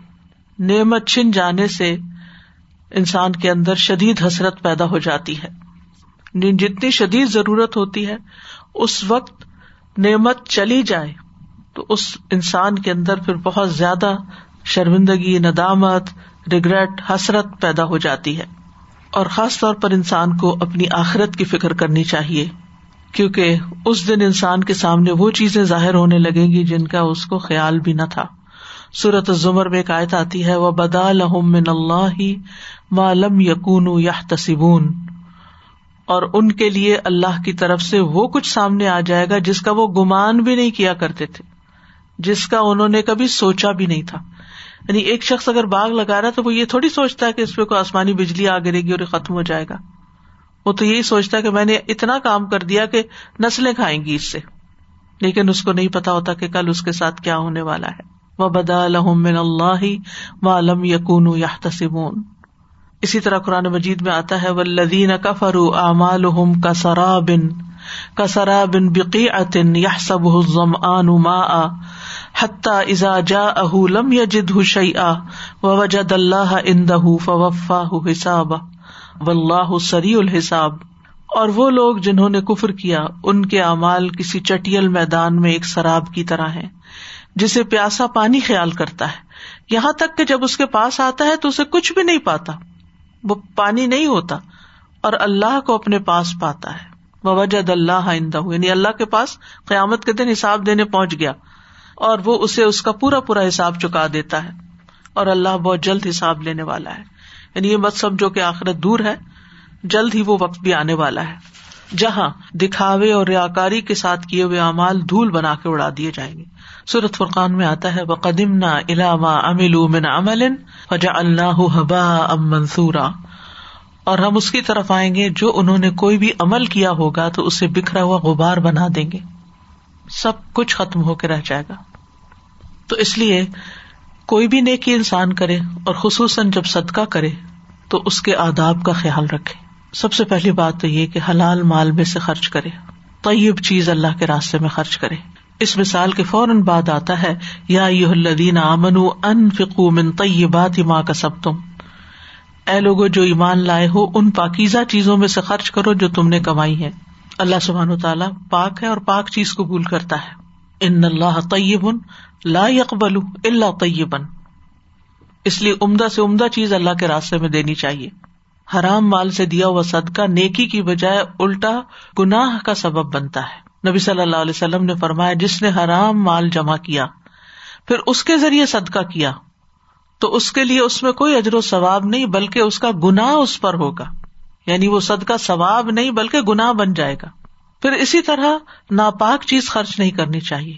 نعمت چھن جانے سے انسان کے اندر شدید حسرت پیدا ہو جاتی ہے۔ یعنی جتنی شدید ضرورت ہوتی ہے، اس وقت نعمت چلی جائے تو اس انسان کے اندر پھر بہت زیادہ شرمندگی، ندامت ریگریٹ حسرت پیدا ہو جاتی ہے۔ اور خاص طور پر انسان کو اپنی آخرت کی فکر کرنی چاہیے، کیونکہ اس دن انسان کے سامنے وہ چیزیں ظاہر ہونے لگیں گی جن کا اس کو خیال بھی نہ تھا۔ سورت زمر میں ایک آیت آتی ہے وہ بدا لحم اللہ معلوم یقون یا تصبون اور ان کے لیے اللہ کی طرف سے وہ کچھ سامنے آ جائے گا جس کا وہ گمان بھی نہیں کیا کرتے تھے، جس کا انہوں نے کبھی سوچا بھی نہیں تھا۔ یعنی ایک شخص اگر باغ لگا رہا ہے تو وہ یہ تھوڑی سوچتا ہے کہ اس پہ کوئی آسمانی بجلی آ گرے گی اور ختم ہو جائے گا۔ وہ تو یہی سوچتا ہے کہ میں نے اتنا کام کر دیا کہ نسلیں کھائیں گی اس سے۔ لیکن اس کو نہیں پتا ہوتا کہ کل اس کے ساتھ کیا ہونے والا ہے۔ وہ بدا الحمن اللہ معلوم یقون یا اسی طرح قرآن مجید میں آتا ہے ولدین کفر امال کا سرا بن کا سرا بن بقی عطن یا سب ان ما حتیٰ ازا جا اہ لم یجد شعی آ وجد اللہ اندہ فوفا حساب و اللہ سری الحساب اور وہ لوگ جنہوں نے کفر کیا، ان کے اعمال کسی چٹیل میدان میں ایک شراب کی طرح ہے جسے پیاسا پانی خیال کرتا ہے۔ یہاں تک کہ جب اس کے پاس آتا ہے تو اسے کچھ بھی نہیں پاتا، وہ پانی نہیں ہوتا اور اللہ کو اپنے پاس پاتا ہے۔ وجد اللہ آئندہ یعنی اللہ کے پاس قیامت کے دن حساب دینے پہنچ گیا اور وہ اسے اس کا پورا پورا حساب چکا دیتا ہے اور اللہ بہت جلد حساب لینے والا ہے۔ یعنی یہ مت سمجھو کہ آخرت دور ہے، جلد ہی وہ وقت بھی آنے والا ہے۔ جہاں دکھاوے اور ریاکاری کے ساتھ کیے ہوئے امال دھول بنا کے اڑا دیے جائیں گے۔ سورت فرقان میں آتا ہے وہ قدیم نہ علامہ امل امن امل فجا اللہ ام منصورا اور ہم اس کی طرف آئیں گے، جو انہوں نے کوئی بھی عمل کیا ہوگا تو اسے بکھرا ہوا غبار بنا دیں گے۔ سب کچھ ختم ہو کے رہ جائے گا۔ تو اس لیے کوئی بھی نیکی انسان کرے اور خصوصاً جب صدقہ کرے، تو اس کے آداب کا خیال رکھے۔ سب سے پہلی بات تو یہ کہ حلال مال میں سے خرچ کرے۔ طیب چیز اللہ کے راستے میں خرچ کرے۔ اس مثال کے فوراً بعد آتا ہے، یا الدین امن ان فکو من طیبات ماں کا سب تم اے لوگو، جو ایمان لائے ہو، ان پاکیزہ چیزوں میں سے خرچ کرو جو تم نے کمائی ہے اللہ سبحان و تعالیٰ پاک ہے اور پاک چیز قبول کرتا ہے۔ ان اللہ طیب لا یقبل اللہ طیبن اس لیے عمدہ سے عمدہ چیز اللہ کے راستے میں دینی چاہیے۔ حرام مال سے دیا ہوا صدقہ نیکی کی بجائے الٹا گناہ کا سبب بنتا ہے۔ نبی صلی اللہ علیہ وسلم نے فرمایا، جس نے حرام مال جمع کیا، پھر اس کے ذریعے صدقہ کیا۔ تو اس کے لیے اس میں کوئی اجر و ثواب نہیں، بلکہ اس کا گناہ اس پر ہوگا۔ یعنی وہ سد کا ثواب نہیں، بلکہ گناہ بن جائے گا۔ پھر اسی طرح ناپاک چیز خرچ نہیں کرنی چاہیے۔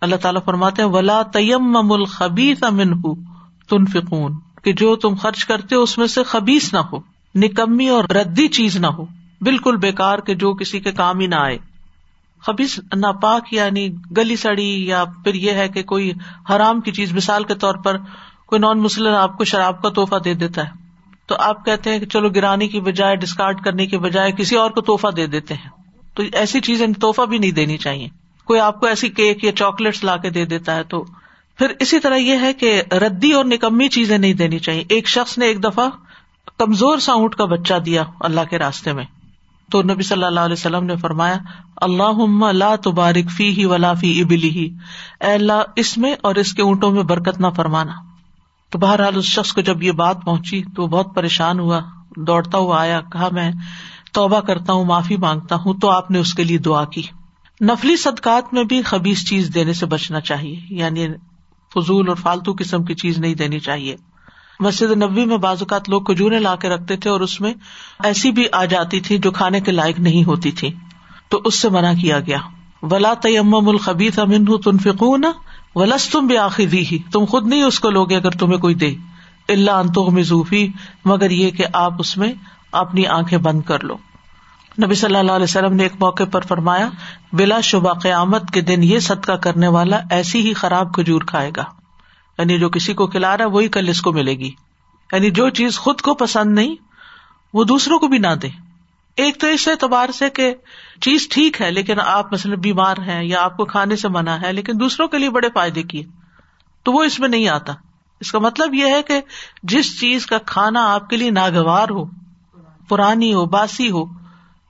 اللہ تعالیٰ فرماتے ولا تیم خبیس امن ہُ تن فکون کہ جو تم خرچ کرتے ہو، اس میں سے خبیس نہ ہو، نکمی اور ردی چیز نہ ہو۔ بالکل بےکار کے جو کسی کے کام ہی نہ آئے۔ خبیس ناپاک یعنی گلی سڑی یا پھر یہ ہے کہ کوئی حرام کی چیز، مثال کے طور پر کوئی نان مسلم آپ کو شراب کا تحفہ دے دیتا ہے۔ تو آپ کہتے ہیں کہ چلو گرانی کی بجائے ڈسکارڈ کرنے کی بجائے کسی اور کو توحفہ دے دیتے ہیں۔ تو ایسی چیزیں توحفہ بھی نہیں دینی چاہیے۔ کوئی آپ کو ایسی کیک یا چاکلیٹس لا کے دے دیتا ہے تو۔ پھر اسی طرح یہ ہے کہ ردی اور نکمی چیزیں نہیں دینی چاہیے۔ ایک شخص نے ایک دفعہ کمزور سا اونٹ کا بچہ دیا اللہ کے راستے میں۔ تو نبی صلی اللہ علیہ وسلم نے فرمایا اللہ تبارک فی ہی ولا فی ابلی ہی اے اللہ، اس میں اور اس کے اونٹوں میں برکت نہ فرمانا۔ تو بہرحال اس شخص کو جب یہ بات پہنچی تو وہ بہت پریشان ہوا، دوڑتا ہوا آیا، کہا، میں توبہ کرتا ہوں، معافی مانگتا ہوں، تو آپ نے اس کے لیے دعا کی۔ نفلی صدقات میں بھی خبیز چیز دینے سے بچنا چاہیے یعنی فضول اور فالتو قسم کی چیز نہیں دینی چاہیے۔ مسجد نبی میں بعض اوقات لوگ کھجورے لا کے رکھتے تھے اور اس میں ایسی بھی آ جاتی تھی جو کھانے کے لائق نہیں ہوتی تھی۔ تو اس سے منع کیا گیا۔ ولا تیم الخبیت امن تن ولس تم بھی آخر ہی تم خود نہیں اس کو لوگے اگر تمہیں کوئی دے۔ اللہ انتو مضوفی مگر یہ کہ آپ اس میں اپنی آنکھیں بند کر لو۔ نبی صلی اللہ علیہ وسلم نے ایک موقع پر فرمایا، بلا شبہ قیامت کے دن یہ صدقہ کرنے والا ایسی ہی خراب کھجور کھائے گا۔ یعنی جو کسی کو کھلا رہا ہے، وہی کل اس کو ملے گی۔ یعنی جو چیز خود کو پسند نہیں، وہ دوسروں کو بھی نہ دے۔ ایک تو اس اعتبار سے کہ چیز ٹھیک ہے، لیکن آپ مثلاً بیمار ہیں یا آپ کو کھانے سے منع ہے، لیکن دوسروں کے لیے بڑے فائدے کی تو وہ اس میں نہیں آتا۔ اس کا مطلب یہ ہے کہ جس چیز کا کھانا آپ کے لیے ناگوار ہو، پرانی ہو، باسی ہو،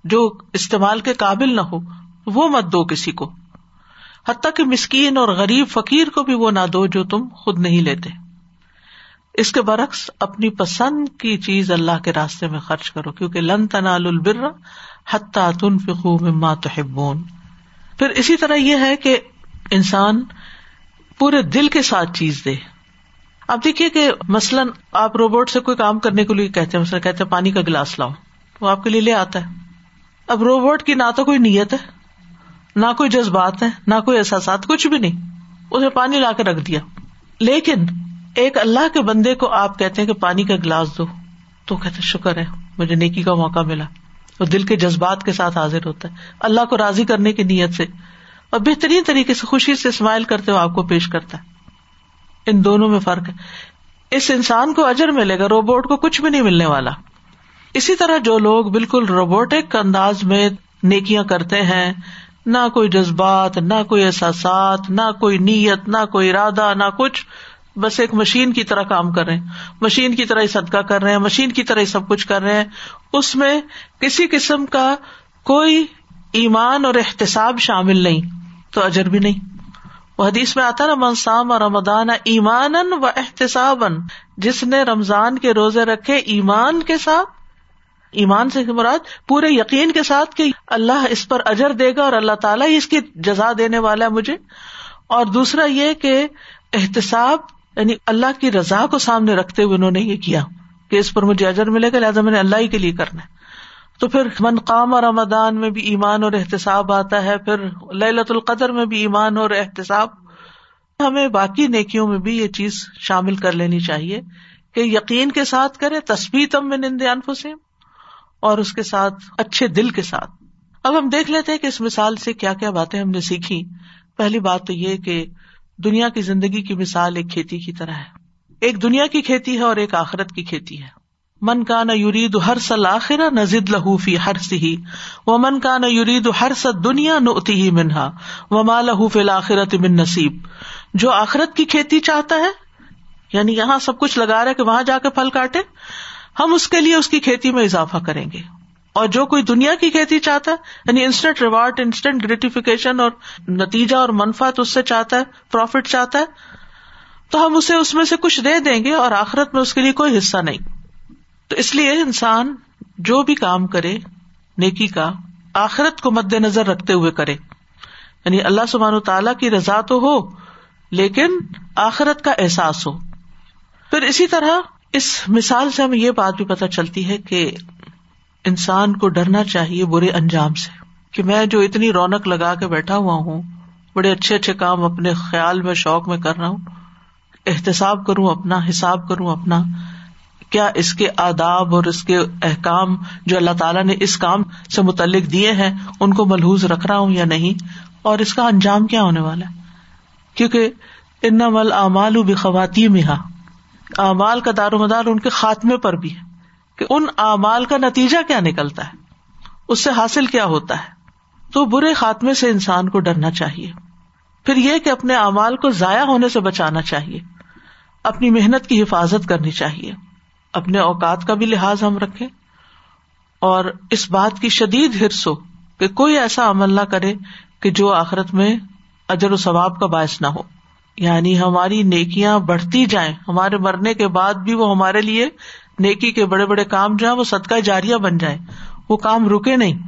جو استعمال کے قابل نہ ہو، وہ مت دو کسی کو۔ حتیٰ کہ مسکین اور غریب فقیر کو بھی وہ نہ دو جو تم خود نہیں لیتے۔ اس کے برعکس اپنی پسند کی چیز اللہ کے راستے میں خرچ کرو، کیونکہ لن تنال البر حتیٰ تن فکو مما تحبون۔ پھر اسی طرح یہ ہے کہ انسان پورے دل کے ساتھ چیز دے۔ اب دیکھیے کہ مثلاً آپ روبوٹ سے کوئی کام کرنے کے لیے کہتے ہیں، مثلاً کہتے ہیں، پانی کا گلاس لاؤ، وہ آپ کے لیے لے آتا ہے۔ اب روبوٹ کی نہ تو کوئی نیت ہے، نہ کوئی جذبات ہے نہ کوئی احساسات، کچھ بھی نہیں۔ اسے پانی لا کے رکھ دیا۔ لیکن ایک اللہ کے بندے کو آپ کہتے ہیں کہ پانی کا گلاس دو۔ تو کہتے شکر ہے، مجھے نیکی کا موقع ملا۔ اور دل کے جذبات کے ساتھ حاضر ہوتا ہے۔ اللہ کو راضی کرنے کی نیت سے۔ اور بہترین طریقے سے خوشی سے اسمائل کرتے ہوئے آپ کو پیش کرتا ہے۔ ان دونوں میں فرق ہے۔ اس انسان کو اجر ملے گا، روبوٹ کو کچھ بھی نہیں ملنے والا۔ اسی طرح جو لوگ بالکل روبوٹک انداز میں نیکیاں کرتے ہیں، نہ کوئی جذبات، نہ کوئی احساسات، نہ کوئی نیت، نہ کوئی ارادہ، نہ کچھ بس ایک مشین کی طرح کام کر رہے ہیں۔ مشین کی طرح ہی صدقہ کر رہے ہیں، مشین کی طرح ہی سب کچھ کر رہے ہیں۔ اس میں کسی قسم کا کوئی ایمان اور احتساب شامل نہیں، تو اجر بھی نہیں۔ وہ حدیث میں آتا نا منسام اور رمدان ایمان و احتساب جس نے رمضان کے روزے رکھے ایمان کے ساتھ، ایمان سے مراد پورے یقین کے ساتھ کہ اللہ اس پر اجر دے گا اور اللہ تعالیٰ ہی اس کی جزا دینے والا ہے مجھے۔ اور دوسرا یہ کہ احتساب یعنی اللہ کی رضا کو سامنے رکھتے ہوئے انہوں نے یہ کیا کہ اس پر مجھے اجر ملے گا، لہٰذا میں نے اللہ ہی کے لیے کرنا ہے۔ تو پھر من قام اور رمدان میں بھی ایمان اور احتساب آتا ہے، پھر للت القدر میں بھی ایمان اور احتساب۔ ہمیں باقی نیکیوں میں بھی یہ چیز شامل کر لینی چاہیے کہ یقین کے ساتھ کرے تصویر تم میں نندے انفسم اور اس کے ساتھ اچھے دل کے ساتھ۔ اب ہم دیکھ لیتے کہ اس مثال سے کیا کیا باتیں ہم نے سیکھی پہلی بات تو یہ کہ دنیا کی زندگی کی مثال ایک کھیتی کی طرح ہے۔ ایک دنیا کی کھیتی ہے اور ایک آخرت کی کھیتی ہے۔ من کا نہ یورید ہر سل آخرا نزد لہوفی ہر سی و من کا نہ یورید ہر سد دنیا نتی ہی منہا۔ و ماں لہوف الآخرت من نصیب۔ جو آخرت کی کھیتی چاہتا ہے یعنی یہاں سب کچھ لگا رہا کہ وہاں جا کے پھل کاٹے، ہم اس کے لیے اس کی کھیتی میں اضافہ کریں گے۔ اور جو کوئی دنیا کی کھیتی چاہتا ہے یعنی انسٹنٹ ریوارڈ انسٹنٹ گریٹیفیکیشن اور نتیجہ اور منفاط اس سے چاہتا ہے پروفٹ چاہتا ہے، تو ہم اسے اس میں سے کچھ دے دیں گے اور آخرت میں اس کے لیے کوئی حصہ نہیں۔ تو اس لیے انسان جو بھی کام کرے، نیکی کا، آخرت کو مد نظر رکھتے ہوئے کرے۔ یعنی اللہ سبحان تعالیٰ کی رضا تو ہو، لیکن آخرت کا احساس ہو۔ پھر اسی طرح اس مثال سے ہمیں یہ بات بھی پتہ چلتی ہے کہ انسان کو ڈرنا چاہیے برے انجام سے۔ کہ میں جو اتنی رونق لگا کے بیٹھا ہوا ہوں، بڑے اچھے اچھے کام اپنے خیال میں، شوق میں کر رہا ہوں، احتساب کروں، اپنا حساب کروں، اپنا کیا اس کے آداب اور اس کے احکام جو اللہ تعالیٰ نے اس کام سے متعلق دیے ہیں، ان کو ملحوظ رکھ رہا ہوں یا نہیں؟ اور اس کا انجام کیا ہونے والا ہے؟ کیونکہ ان مل امال بھی خواتین میں اعمال کا دار و مدار ان کے خاتمے پر بھی ہے۔ کہ ان اعمال کا نتیجہ کیا نکلتا ہے؟ اس سے حاصل کیا ہوتا ہے؟ تو برے خاتمے سے انسان کو ڈرنا چاہیے۔ پھر یہ کہ اپنے اعمال کو ضائع ہونے سے بچانا چاہیے۔ اپنی محنت کی حفاظت کرنی چاہیے۔ اپنے اوقات کا بھی لحاظ ہم رکھیں۔ اور اس بات کی شدید ہرس ہو کہ کوئی ایسا عمل نہ کرے کہ جو آخرت میں اجر و ثواب کا باعث نہ ہو۔ یعنی ہماری نیکیاں بڑھتی جائیں۔ ہمارے مرنے کے بعد بھی وہ ہمارے لیے نیکی کے بڑے بڑے کام جو ہے وہ صدقہ جاریہ بن جائیں وہ کام رکے نہیں۔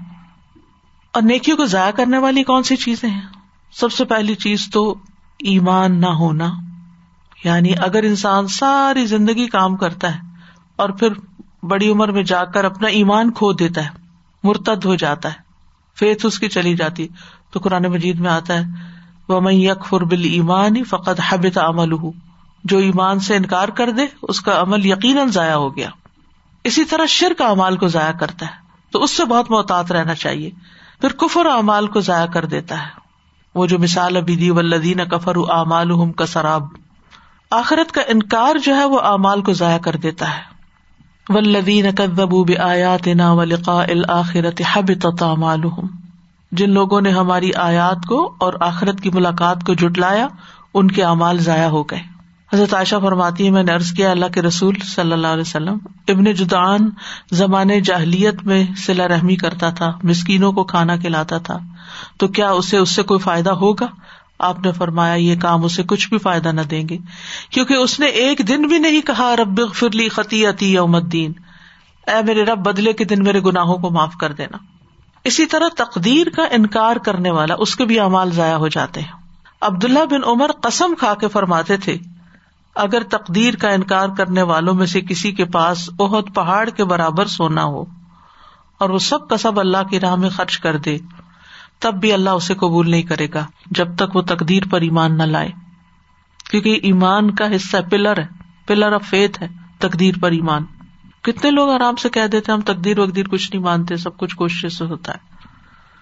اور نیکیوں کو ضائع کرنے والی کون سی چیزیں ہیں؟ سب سے پہلی چیز تو ایمان نہ ہونا۔ یعنی اگر انسان ساری زندگی کام کرتا ہے اور پھر بڑی عمر میں جا کر اپنا ایمان کھو دیتا ہے، مرتد ہو جاتا ہے فیت اس کی چلی جاتی۔ تو قرآن مجید میں آتا ہے وہ میں یک بل ایمان فقط حبت عمل ہوں جو ایمان سے انکار کر دے، اس کا عمل یقیناً ضائع ہو گیا۔ اسی طرح شر کا امال کو ضائع کرتا ہے، تو اس سے بہت محتاط رہنا چاہیے۔ پھر کفر امال کو ضائع کر دیتا ہے۔ وہ جو مثال ابھی دی ولدین کفر امال کا سراب آخرت کا انکار جو ہے، وہ امال کو ضائع کر دیتا ہے۔ ولدین کدبو آیات نا ولقا الآخرت حب تعمالحم جن لوگوں نے ہماری آیات کو اور آخرت کی ملاقات کو جٹلایا ان کے اعمال ضائع ہو گئے۔ حضرت عائشہ فرماتی ہے، میں نے ارض کیا، اللہ کے رسول صلی اللہ علیہ وسلم ابن جدان زمانے جاہلیت میں سلا رحمی کرتا تھا، مسکینوں کو کھانا کھلاتا تھا۔ تو کیا اسے، اس سے کوئی فائدہ ہوگا؟ آپ نے فرمایا، یہ کام اسے کچھ بھی فائدہ نہ دیں گے۔ کیونکہ اس نے ایک دن بھی نہیں کہا، رب فرلی خطی عتی یوم الدین۔ اے میرے رب، بدلے کے دن میرے گناہوں کو معاف کر دینا۔ اسی طرح تقدیر کا انکار کرنے والا، اس کے بھی امال ضائع ہو جاتے ہیں۔ عبداللہ بن عمر قسم کھا کے فرماتے تھے اگر تقدیر کا انکار کرنے والوں میں سے کسی کے پاس بہت پہاڑ کے برابر سونا ہو اور وہ سب کا سب اللہ کی راہ میں خرچ کر دے، تب بھی اللہ اسے قبول نہیں کرے گا جب تک وہ تقدیر پر ایمان نہ لائے۔ کیونکہ ایمان کا حصہ پلر ہے، پلر آف فیتھ ہے، تقدیر پر ایمان۔ کتنے لوگ آرام سے کہہ دیتے ہم تقدیر وقدیر کچھ نہیں مانتے، سب کچھ کوشش سے ہوتا ہے۔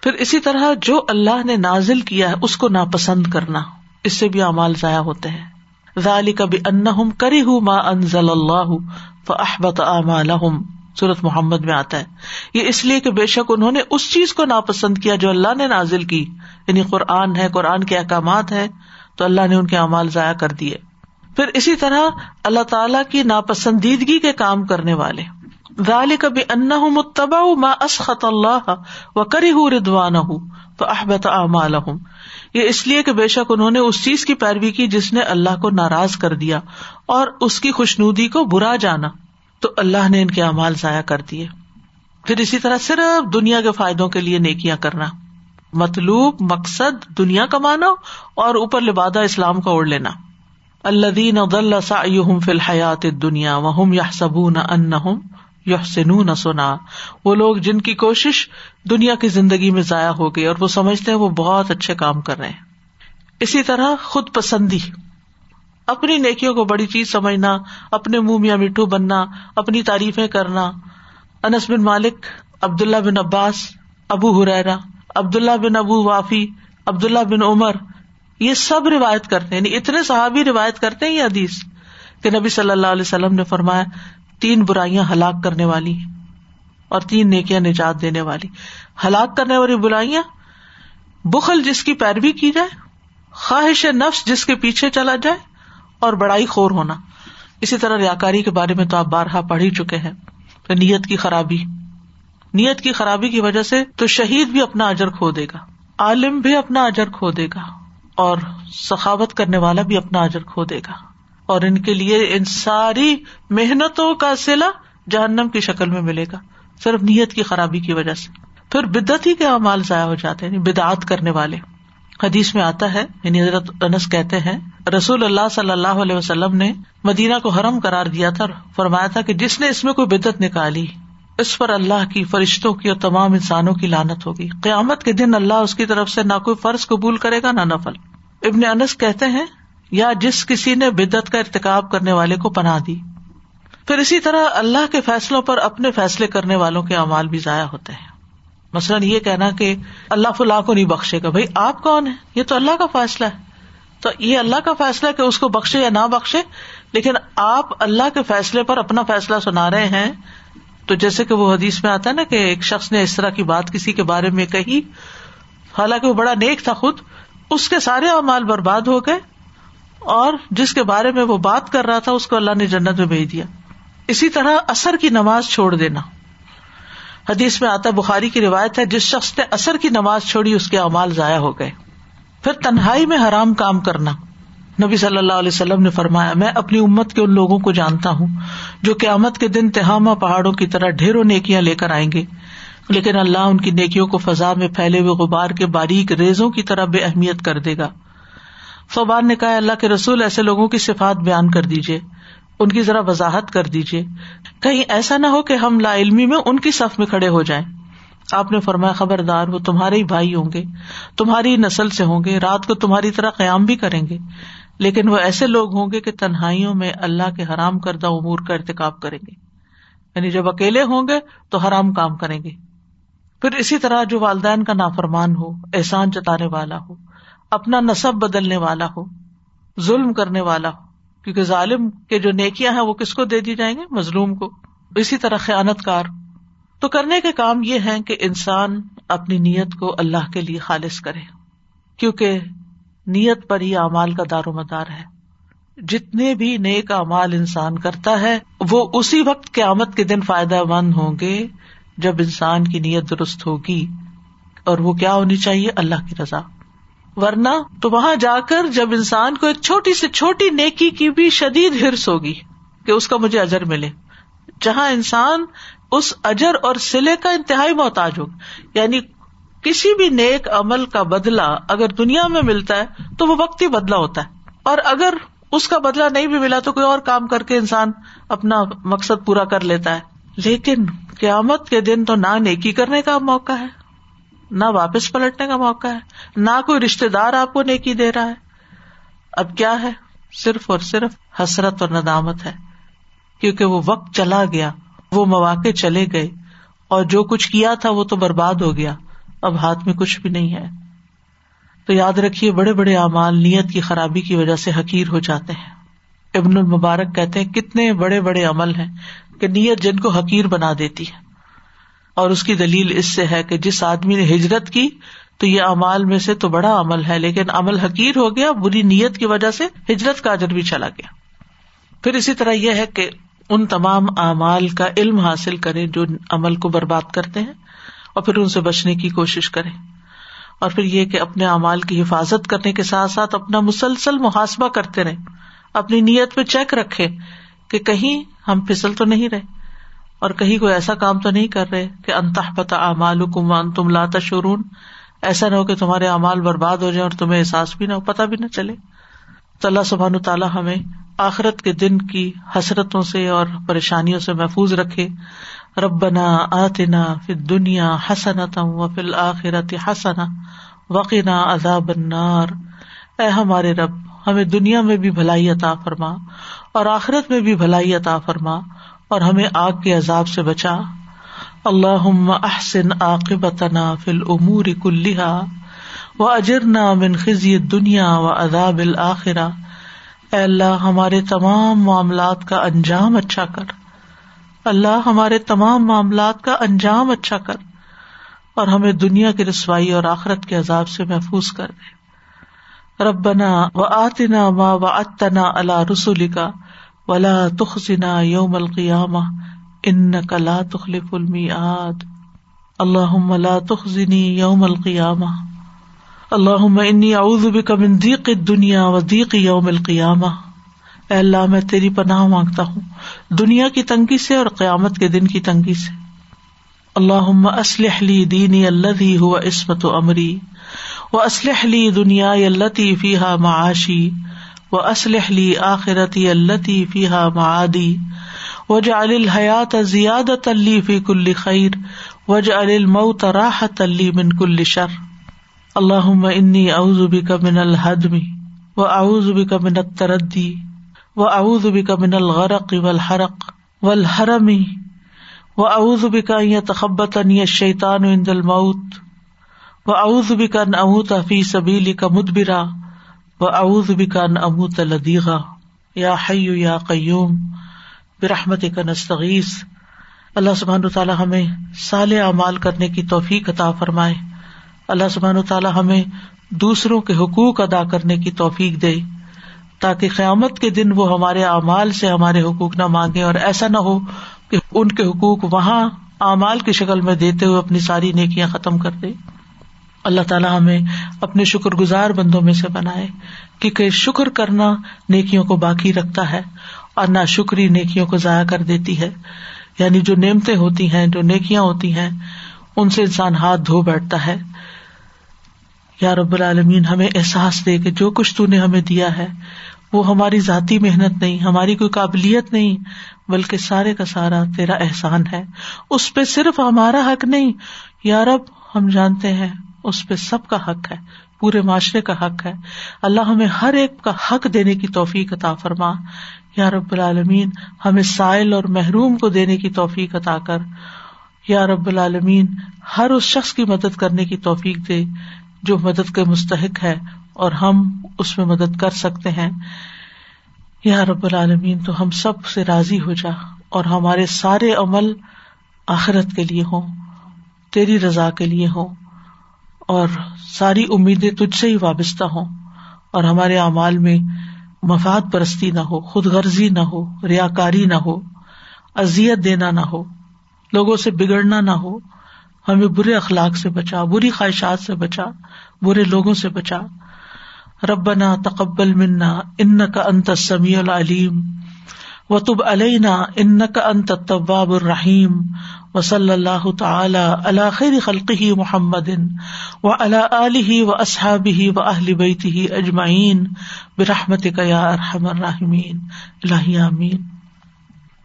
پھر اسی طرح جو اللہ نے نازل کیا ہے، اس کو ناپسند کرنا، اس سے بھی امال ضائع ہوتے ہیں۔ ذالی کبھی ان کری ہوں ماں انزل اللہ فحبت اعمالهم سورت محمد میں آتا ہے۔ یہ اس لیے کہ بے شک انہوں نے اس چیز کو ناپسند کیا جو اللہ نے نازل کی۔ یعنی قرآن ہے، قرآن کے احکامات ہیں، تو اللہ نے ان کے اعمال ضائع کر دیے۔ پھر اسی طرح اللہ تعالی کی ناپسندیدگی کے کام کرنے والے۔ ذالی کبھی ان متبا اسخط اللہ و کری ہوں ردوان ہوں تو احبت اعمال یہ اس لیے کہ بے شک انہوں نے اس چیز کی پیروی کی جس نے اللہ کو ناراض کر دیا اور اس کی خوشنودی کو برا جانا۔ تو اللہ نے ان کے امال ضائع کر دیے۔ پھر اسی طرح صرف دنیا کے فائدوں کے لیے نیکیاں کرنا۔ مطلوب مقصد دنیا کمانا اور اوپر لبادہ اسلام کا اوڑھ لینا۔ اللہ دین فی الحیات دنیا وہم یا سبون ان یحسنون سنا۔ وہ لوگ جن کی کوشش دنیا کی زندگی میں ضائع ہو گئی اور وہ سمجھتے ہیں وہ بہت اچھے کام کر رہے ہیں۔ اسی طرح خود پسندی۔ اپنی نیکیوں کو بڑی چیز سمجھنا، اپنے منہ میاں مٹھو بننا، اپنی تعریفیں کرنا۔ انس بن مالک عبد اللہ بن عباس، ابو حریرا عبد اللہ بن ابو وافی عبد اللہ بن عمر، یہ سب روایت کرتے ہیں۔ یعنی اتنے صحابی روایت کرتے ہیں یہ حدیث کہ نبی صلی اللہ علیہ وسلم نے فرمایا تین برائیاں ہلاک کرنے والی اور تین نیکیاں نجات دینے والی ہلاک کرنے والی برائیاں بخل جس کی پیروی کی جائے، خواہش نفس جس کے پیچھے چلا جائے اور بڑائی خور ہونا۔ اسی طرح ریاکاری کے بارے میں تو آپ بارہا پڑھ ہی چکے ہیں۔ نیت کی خرابی۔ نیت کی خرابی کی وجہ سے تو شہید بھی اپنا اجر کھو دے گا۔ عالم بھی اپنا اجر کھو دے گا اور سخاوت کرنے والا بھی اپنا اجر کھو دے گا۔ اور ان کے لیے ان ساری محنتوں کا سلا جہنم کی شکل میں ملے گا۔ صرف نیت کی خرابی کی وجہ سے۔ پھر بدت ہی کے امال ضائع ہو جاتے ہیں یعنی بدعت کرنے والے۔ حدیث میں آتا ہے یعنی حضرت انس کہتے ہیں، رسول اللہ صلی اللہ علیہ وسلم نے مدینہ کو حرم کرار دیا تھا فرمایا تھا کہ جس نے اس میں کوئی بدت نکالی، اس پر اللہ کی فرشتوں کی اور تمام انسانوں کی لانت ہوگی۔ قیامت کے دن اللہ اس کی طرف سے نہ کوئی فرض قبول کرے گا نہ نفل۔ ابن انس کہتے ہیں یا جس کسی نے بدت کا ارتقاب کرنے والے کو پناہ دی۔ پھر اسی طرح اللہ کے فیصلوں پر اپنے فیصلے کرنے والوں کے امال بھی ضائع ہوتے ہیں۔ مثلاً یہ کہنا کہ اللہ فلاح کو نہیں بخشے گا۔ بھائی آپ کون ہے یہ تو اللہ کا فیصلہ ہے۔ تو یہ اللہ کا فیصلہ کہ اس کو بخشے یا نہ بخشے۔ لیکن آپ اللہ کے فیصلے پر اپنا فیصلہ سنا رہے ہیں۔ تو جیسے کہ وہ حدیث میں آتا ہے نا کہ ایک شخص نے اس طرح کی بات کسی کے بارے میں کہی۔ حالانکہ وہ بڑا نیک تھا خود۔ اس کے سارے اعمال برباد ہو گئے۔ اور جس کے بارے میں وہ بات کر رہا تھا، اس کو اللہ نے جنت میں بھیج دیا۔ اسی طرح اثر کی نماز چھوڑ دینا۔ حدیث میں آتا بخاری کی روایت ہے، جس شخص نے اثر کی نماز چھوڑی، اس کے اعمال ضائع ہو گئے۔ پھر تنہائی میں حرام کام کرنا۔ نبی صلی اللہ علیہ وسلم نے فرمایا، میں اپنی امت کے ان لوگوں کو جانتا ہوں جو قیامت کے دن تہامہ پہاڑوں کی طرح ڈھیروں نیکیاں لے کر آئیں گے۔ لیکن اللہ ان کی نیکیوں کو فضا میں پھیلے ہوئے غبار کے باریک ریزوں کی طرح بے اہمیت کر دے گا۔ فوبان نے کہا، اللہ کے رسول، ایسے لوگوں کی صفات بیان کر دیجیے ان کی ذرا وضاحت کر دیجیے کہیں ایسا نہ ہو کہ ہم لا علمی میں ان کی صف میں کھڑے ہو جائیں۔ آپ نے فرمایا، خبردار، وہ تمہارے ہی بھائی ہوں گے، تمہاری نسل سے ہوں گے، رات کو تمہاری طرح قیام بھی کریں گے۔ لیکن وہ ایسے لوگ ہوں گے کہ تنہائیوں میں اللہ کے حرام کردہ امور کا ارتقاب کریں گے۔ یعنی جب اکیلے ہوں گے تو حرام کام کریں گے۔ پھر اسی طرح جو والدین کا نافرمان ہو، احسان جتانے والا ہو اپنا نصب بدلنے والا ہو، ظلم کرنے والا ہو۔ کیونکہ ظالم کے جو نیکیاں ہیں وہ کس کو دے دی جائیں گے مظلوم کو۔ اسی طرح خیانت کار۔ تو کرنے کے کام یہ ہے کہ انسان اپنی نیت کو اللہ کے لیے خالص کرے۔ کیونکہ نیت پر ہی اعمال کا دار و مدار ہے۔ جتنے بھی نیک اعمال انسان کرتا ہے، وہ اسی وقت قیامت کے دن فائدہ مند ہوں گے جب انسان کی نیت درست ہوگی اور وہ کیا ہونی چاہیے؟ اللہ کی رضا۔ ورنہ تو وہاں جا کر جب انسان کو ایک چھوٹی سے چھوٹی نیکی کی بھی شدید ہرس ہوگی کہ اس کا مجھے اجر ملے۔ جہاں انسان اس اجر اور سلے کا انتہائی محتاج ہو یعنی کسی بھی نیک عمل کا بدلا اگر دنیا میں ملتا ہے تو وہ وقت ہی بدلا ہوتا ہے۔ اور اگر اس کا بدلا نہیں بھی ملا تو کوئی اور کام کر کے انسان اپنا مقصد پورا کر لیتا ہے۔ لیکن قیامت کے دن تو نہ نیکی کرنے کا موقع ہے۔ نہ واپس پلٹنے کا موقع ہے، نہ کوئی رشتے دار آپ کو نیکی دے رہا ہے۔ اب کیا ہے؟ صرف اور صرف حسرت اور ندامت ہے۔ کیونکہ وہ وقت چلا گیا، وہ مواقع چلے گئے، اور جو کچھ کیا تھا وہ تو برباد ہو گیا۔ اب ہاتھ میں کچھ بھی نہیں ہے۔ تو یاد رکھیے، بڑے بڑے اعمال نیت کی خرابی کی وجہ سے حقیر ہو جاتے ہیں۔ ابن المبارک کہتے ہیں، کتنے بڑے بڑے عمل ہیں کہ نیت جن کو حقیر بنا دیتی ہے۔ اور اس کی دلیل اس سے ہے کہ جس آدمی نے ہجرت کی تو یہ امال میں سے تو بڑا عمل ہے، لیکن عمل حقیر ہو گیا، بری نیت کی وجہ سے ہجرت کا اجر بھی چلا گیا۔ پھر اسی طرح یہ ہے کہ ان تمام اعمال کا علم حاصل کرے جو عمل کو برباد کرتے ہیں اور پھر ان سے بچنے کی کوشش کرے اور پھر یہ کہ اپنے اعمال کی حفاظت کرنے کے ساتھ ساتھ اپنا مسلسل محاسبہ کرتے رہے اپنی نیت پہ چیک رکھے کہ کہیں ہم پھسل تو نہیں رہے۔ اور کہیں کوئی ایسا کام تو نہیں کر رہے کہ انتہ پتا امال کمان تم لاتا شرون ایسا نہ ہو کہ تمہارے امال برباد ہو جائے اور تمہیں احساس بھی نہ ہو پتا بھی نہ چلے۔ تو اللہ سبحان تعالیٰ ہمیں آخرت کے دن کی حسرتوں سے اور پریشانیوں سے محفوظ رکھے۔ ربنا آتنا فی دنیا حسنت و فل آخرت حسنا وقینا عذاب النار۔ اے ہمارے رب، ہمیں دنیا میں بھی بھلائی عطا فرما اور آخرت میں بھی بھلائی عطا فرما۔ اور ہمیں آگ کے عذاب سے بچا۔ اللہ احسن عاقبتنا فی الامور کلہا و اجرنا من خزی دنیا و عذاب الآخرہ اے اللہ، ہمارے تمام معاملات کا انجام اچھا کر۔ اللہ، ہمارے تمام معاملات کا انجام اچھا کر۔ اور ہمیں دنیا کی رسوائی اور آخرت کے عذاب سے محفوظ کر دے۔ ربنا و آتنا ما و اتنا اللہ رسول کا ولا تخنا یوم القیامہ ان کلا تخلف المیعاد اللہ لا تخزنی یوم القیامہ اللہ انی اعوذ بک من ضیق الدنیا و ضیق یوم القیامہ اے اللہ میں تیری پناہ مانگتا ہوں دنیا کی تنگی سے اور قیامت کے دن کی تنگی سے اللہ اسلح لی دینی الذي هو عصمت امری و اسلح لی دنیا التي فيها معاشی و اسلحلی آخرتی التی فیحا معادی وج الحیات زیادت علی فی کل خیر وج الموت راحت علی من کل شر. اللہ انی اعوذ بک من الحدمی و اعوذ بک من التردی و اعوذ بک من الغرق والحرق والحرمی و الحرمی و اعوذ بک ان يتخبطني الشیطان عند الموت و اعوذ بک ان اموت فی سبیلک مدبرا. و اعوذ بکان امو تلدیغا یا حیو یا قیوم برحمت کا نستغیث اللہ سبحان تعالیٰ ہمیں سال اعمال کرنے کی توفیق عطا فرمائے۔ اللہ سبحان تعالیٰ ہمیں دوسروں کے حقوق ادا کرنے کی توفیق دے تاکہ قیامت کے دن وہ ہمارے اعمال سے ہمارے حقوق نہ مانگے اور ایسا نہ ہو کہ ان کے حقوق وہاں اعمال کی شکل میں دیتے ہوئے اپنی ساری نیکیاں ختم کر دے۔ اللہ تعالیٰ ہمیں اپنے شکر گزار بندوں میں سے بنائے، کیونکہ شکر کرنا نیکیوں کو باقی رکھتا ہے اور نہ شکری نیکیوں کو ضائع کر دیتی ہے۔ یعنی جو نعمتیں ہوتی ہیں، جو نیکیاں ہوتی ہیں، ان سے انسان ہاتھ دھو بیٹھتا ہے۔ یا رب العالمین، ہمیں احساس دے کہ جو کچھ تو نے ہمیں دیا ہے، وہ ہماری ذاتی محنت نہیں، ہماری کوئی قابلیت نہیں، بلکہ سارے کا سارا تیرا احسان ہے۔ اس پہ صرف ہمارا حق نہیں۔ یا رب، ہم جانتے ہیں۔ اس پہ سب کا حق ہے، پورے معاشرے کا حق ہے۔ اللہ ہمیں ہر ایک کا حق دینے کی توفیق عطا فرما۔ یا رب العالمین، ہمیں سائل اور محروم کو دینے کی توفیق عطا کر۔ یا رب العالمین، ہر اس شخص کی مدد کرنے کی توفیق دے جو مدد کے مستحق ہے اور ہم اس میں مدد کر سکتے ہیں۔ یا رب العالمین، تو ہم سب سے راضی ہو جا اور ہمارے سارے عمل آخرت کے لیے ہوں، تیری رضا کے لیے ہوں۔ اور ساری امیدیں تجھ سے ہی وابستہ ہوں اور ہمارے اعمال میں مفاد پرستی نہ ہو خود غرضی نہ ہو ریا کاری نہ ہو ازیت دینا نہ ہو، لوگوں سے بگڑنا نہ ہو، ہمیں برے اخلاق سے بچا، بری خواہشات سے بچا، برے لوگوں سے بچا۔ ربنا تقبل منا ان کا انت سمیع العلیم و تب علینا ان کا انت طباب الرحیم۔ و صلی اللہ تعالی اللہ خیر خلقی محمد و اللہ علیہ و اصحابی و اہل بیتی اجمعین برحمت یا ارحم الرحمین اللہ امین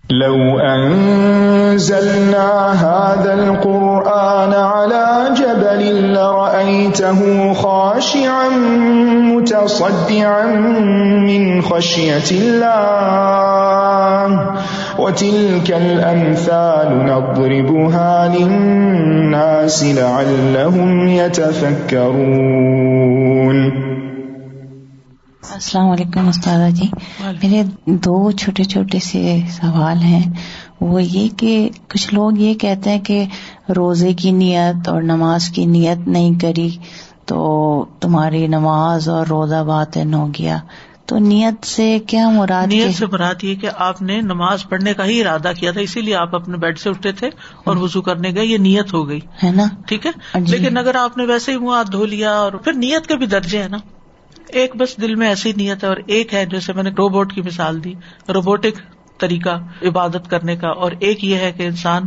لو أنزلنا هذا القرآن على جبل لرأيته خاشعا متصدعا من خشية الله وتلك الأمثال نضربها للناس لعلهم يتفكرون. السلام علیکم استاد جی۔ میرے دو چھوٹے چھوٹے سے سوال ہیں۔ وہ یہ کہ کچھ لوگ یہ کہتے ہیں کہ روزے کی نیت اور نماز کی نیت نہیں کری تو تمہاری نماز اور روزہ بات ہو گیا۔ تو نیت سے کیا مراد نیت سے مراد یہ کہ آپ نے نماز پڑھنے کا ہی ارادہ کیا تھا اسی لیے آپ اپنے بیڈ سے اٹھے تھے اور وزو کرنے گئے یہ نیت ہو گئی۔ ہے نا؟ ٹھیک ہے؟ جی۔ لیکن اگر آپ نے ویسے ہی منہ ہاتھ دھو لیا اور پھر نیت کے بھی درجے ہیں نا۔ ایک بس دل میں ایسی نیت ہے اور ایک ہے جیسے میں نے روبوٹ کی مثال دی روبوٹک طریقہ عبادت کرنے کا اور ایک یہ ہے کہ انسان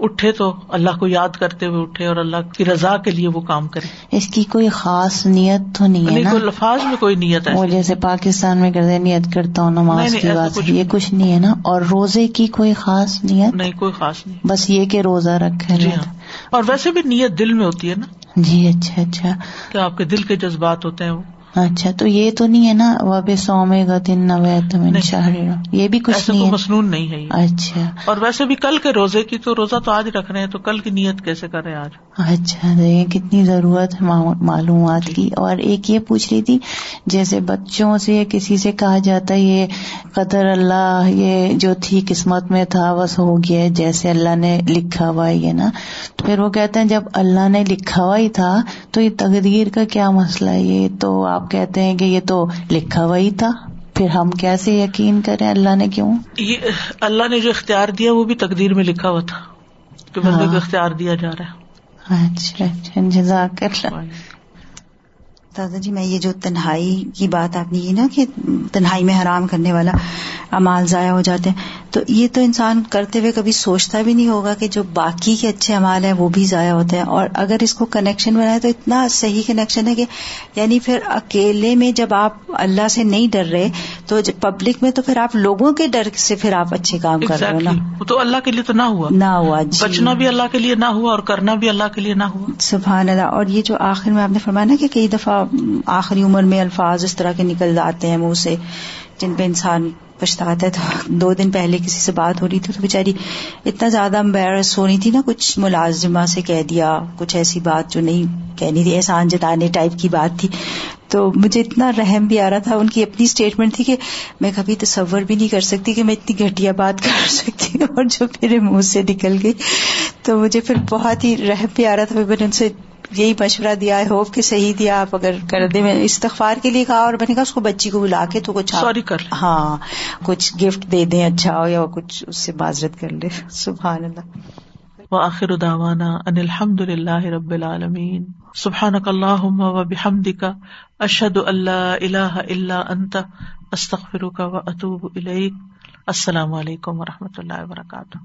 اٹھے تو اللہ کو یاد کرتے ہوئے اٹھے اور اللہ کی رضا کے لیے وہ کام کرے۔ اس کی کوئی خاص نیت تو نہیں ہے کوئی لفاظ میں کوئی نیت ہے۔ وہ جیسے پاکستان میں کرتے نیت کرتا ہوں نماز کی بات یہ کچھ نہیں ہے نا؟ اور روزے کی کوئی خاص نیت؟ نہیں کوئی خاص نہیں۔ بس یہ کہ روزہ رکھے جی ہاں۔ اور ویسے بھی نیت دل میں ہوتی ہے نا؟ جی اچھا اچھا۔ آپ کے دل کے جذبات ہوتے ہیں وہ اچھا تو یہ تو نہیں ہے نا وب سومے گا دن نہ یہ بھی کچھ نہیں مصنون نہیں ہے اچھا۔ اور ویسے بھی کل کے روزے کی تو روزہ تو آج رکھ رہے ہیں تو کل کی نیت کیسے کر رہے آج؟ اچھا یہ کتنی ضرورت ہے معلومات کی۔ اور ایک یہ پوچھ رہی تھی جیسے بچوں سے کسی سے کہا جاتا ہے یہ قدر اللہ یہ جو تھی قسمت میں تھا بس ہو گیا جیسے اللہ نے لکھا ہوا یہ نا۔ تو پھر وہ کہتے ہیں جب اللہ نے لکھا ہوا ہی تھا تو یہ تقدیر کا کیا مسئلہ ہے؟ یہ تو آپ کہتے ہیں کہ یہ تو لکھا ہوا ہی تھا پھر ہم کیسے یقین کریں اللہ نے کیوں؟ یہ اللہ نے جو اختیار دیا وہ بھی تقدیر میں لکھا ہوا تھا کہ بندے کو ہاں۔ اختیار دیا جا رہا ہے۔ اچھا اچھا جزاک اللہ۔ دادا جی میں یہ جو تنہائی کی بات آپ نے کی نا کہ تنہائی میں حرام کرنے والا امال ضائع ہو جاتے ہیں۔ تو یہ تو انسان کرتے ہوئے کبھی سوچتا بھی نہیں ہوگا کہ جو باقی کے اچھے امال ہیں وہ بھی ضائع ہوتے ہیں۔ اور اگر اس کو کنیکشن بنائے تو اتنا صحیح کنیکشن ہے کہ یعنی پھر اکیلے میں جب آپ اللہ سے نہیں ڈر رہے تو پبلک میں تو پھر آپ لوگوں کے ڈر سے پھر آپ اچھے کام کر رہے ہو نا۔ تو اللہ کے لیے تو نہ ہوا۔ نہ ہوا جی۔ بچنا بھی اللہ کے لیے نہ ہوا اور کرنا بھی اللہ کے لیے نہ ہوا۔ سبحان اللہ۔ اور یہ جو آخر میں آپ نے فرمایا نا کہ کئی دفعہ آخری عمر میں الفاظ اس طرح کے نکل جاتے ہیں منہ سے، جن پہ انسان پچھتاتا ہے۔ تو دو دن پہلے کسی سے بات ہو رہی تھی تو بےچاری اتنا زیادہ امبیرس ہونی تھی نا، کچھ ملازمہ سے کہہ دیا، کچھ ایسی بات جو نہیں کہنی تھی، احسان جتانے ٹائپ کی بات تھی۔ تو مجھے اتنا رحم بھی آ رہا تھا، ان کی اپنی اسٹیٹمنٹ تھی کہ میں کبھی تصور بھی نہیں کر سکتی کہ میں اتنی گھٹیا بات کر سکتی ہوں اور جو میرے منہ سے نکل گئی۔ تو مجھے پھر بہت ہی رحم بھی آ رہا تھا۔ میں نے ان سے یہی مشورہ دیا ہے ہوپ کہ صحیح دیا آپ اگر کر دیں۔ میں استغفار کے لیے کہا اور میں نے کہا اس کو بچی کو بلا کے تو کچھ سوری کر ہاں کچھ گفٹ دے دیں اچھا ہو یا کچھ اس سے معذرت کر لے سبحان اللہ۔ وآخر دعوانا ان الحمد للہ رب العالمین۔ سبحانک اللہم و بحمدک اشہد ان لا الہ الا انت استغفرک و اتوب الیک۔ السلام علیکم و رحمۃ اللہ وبرکاتہ۔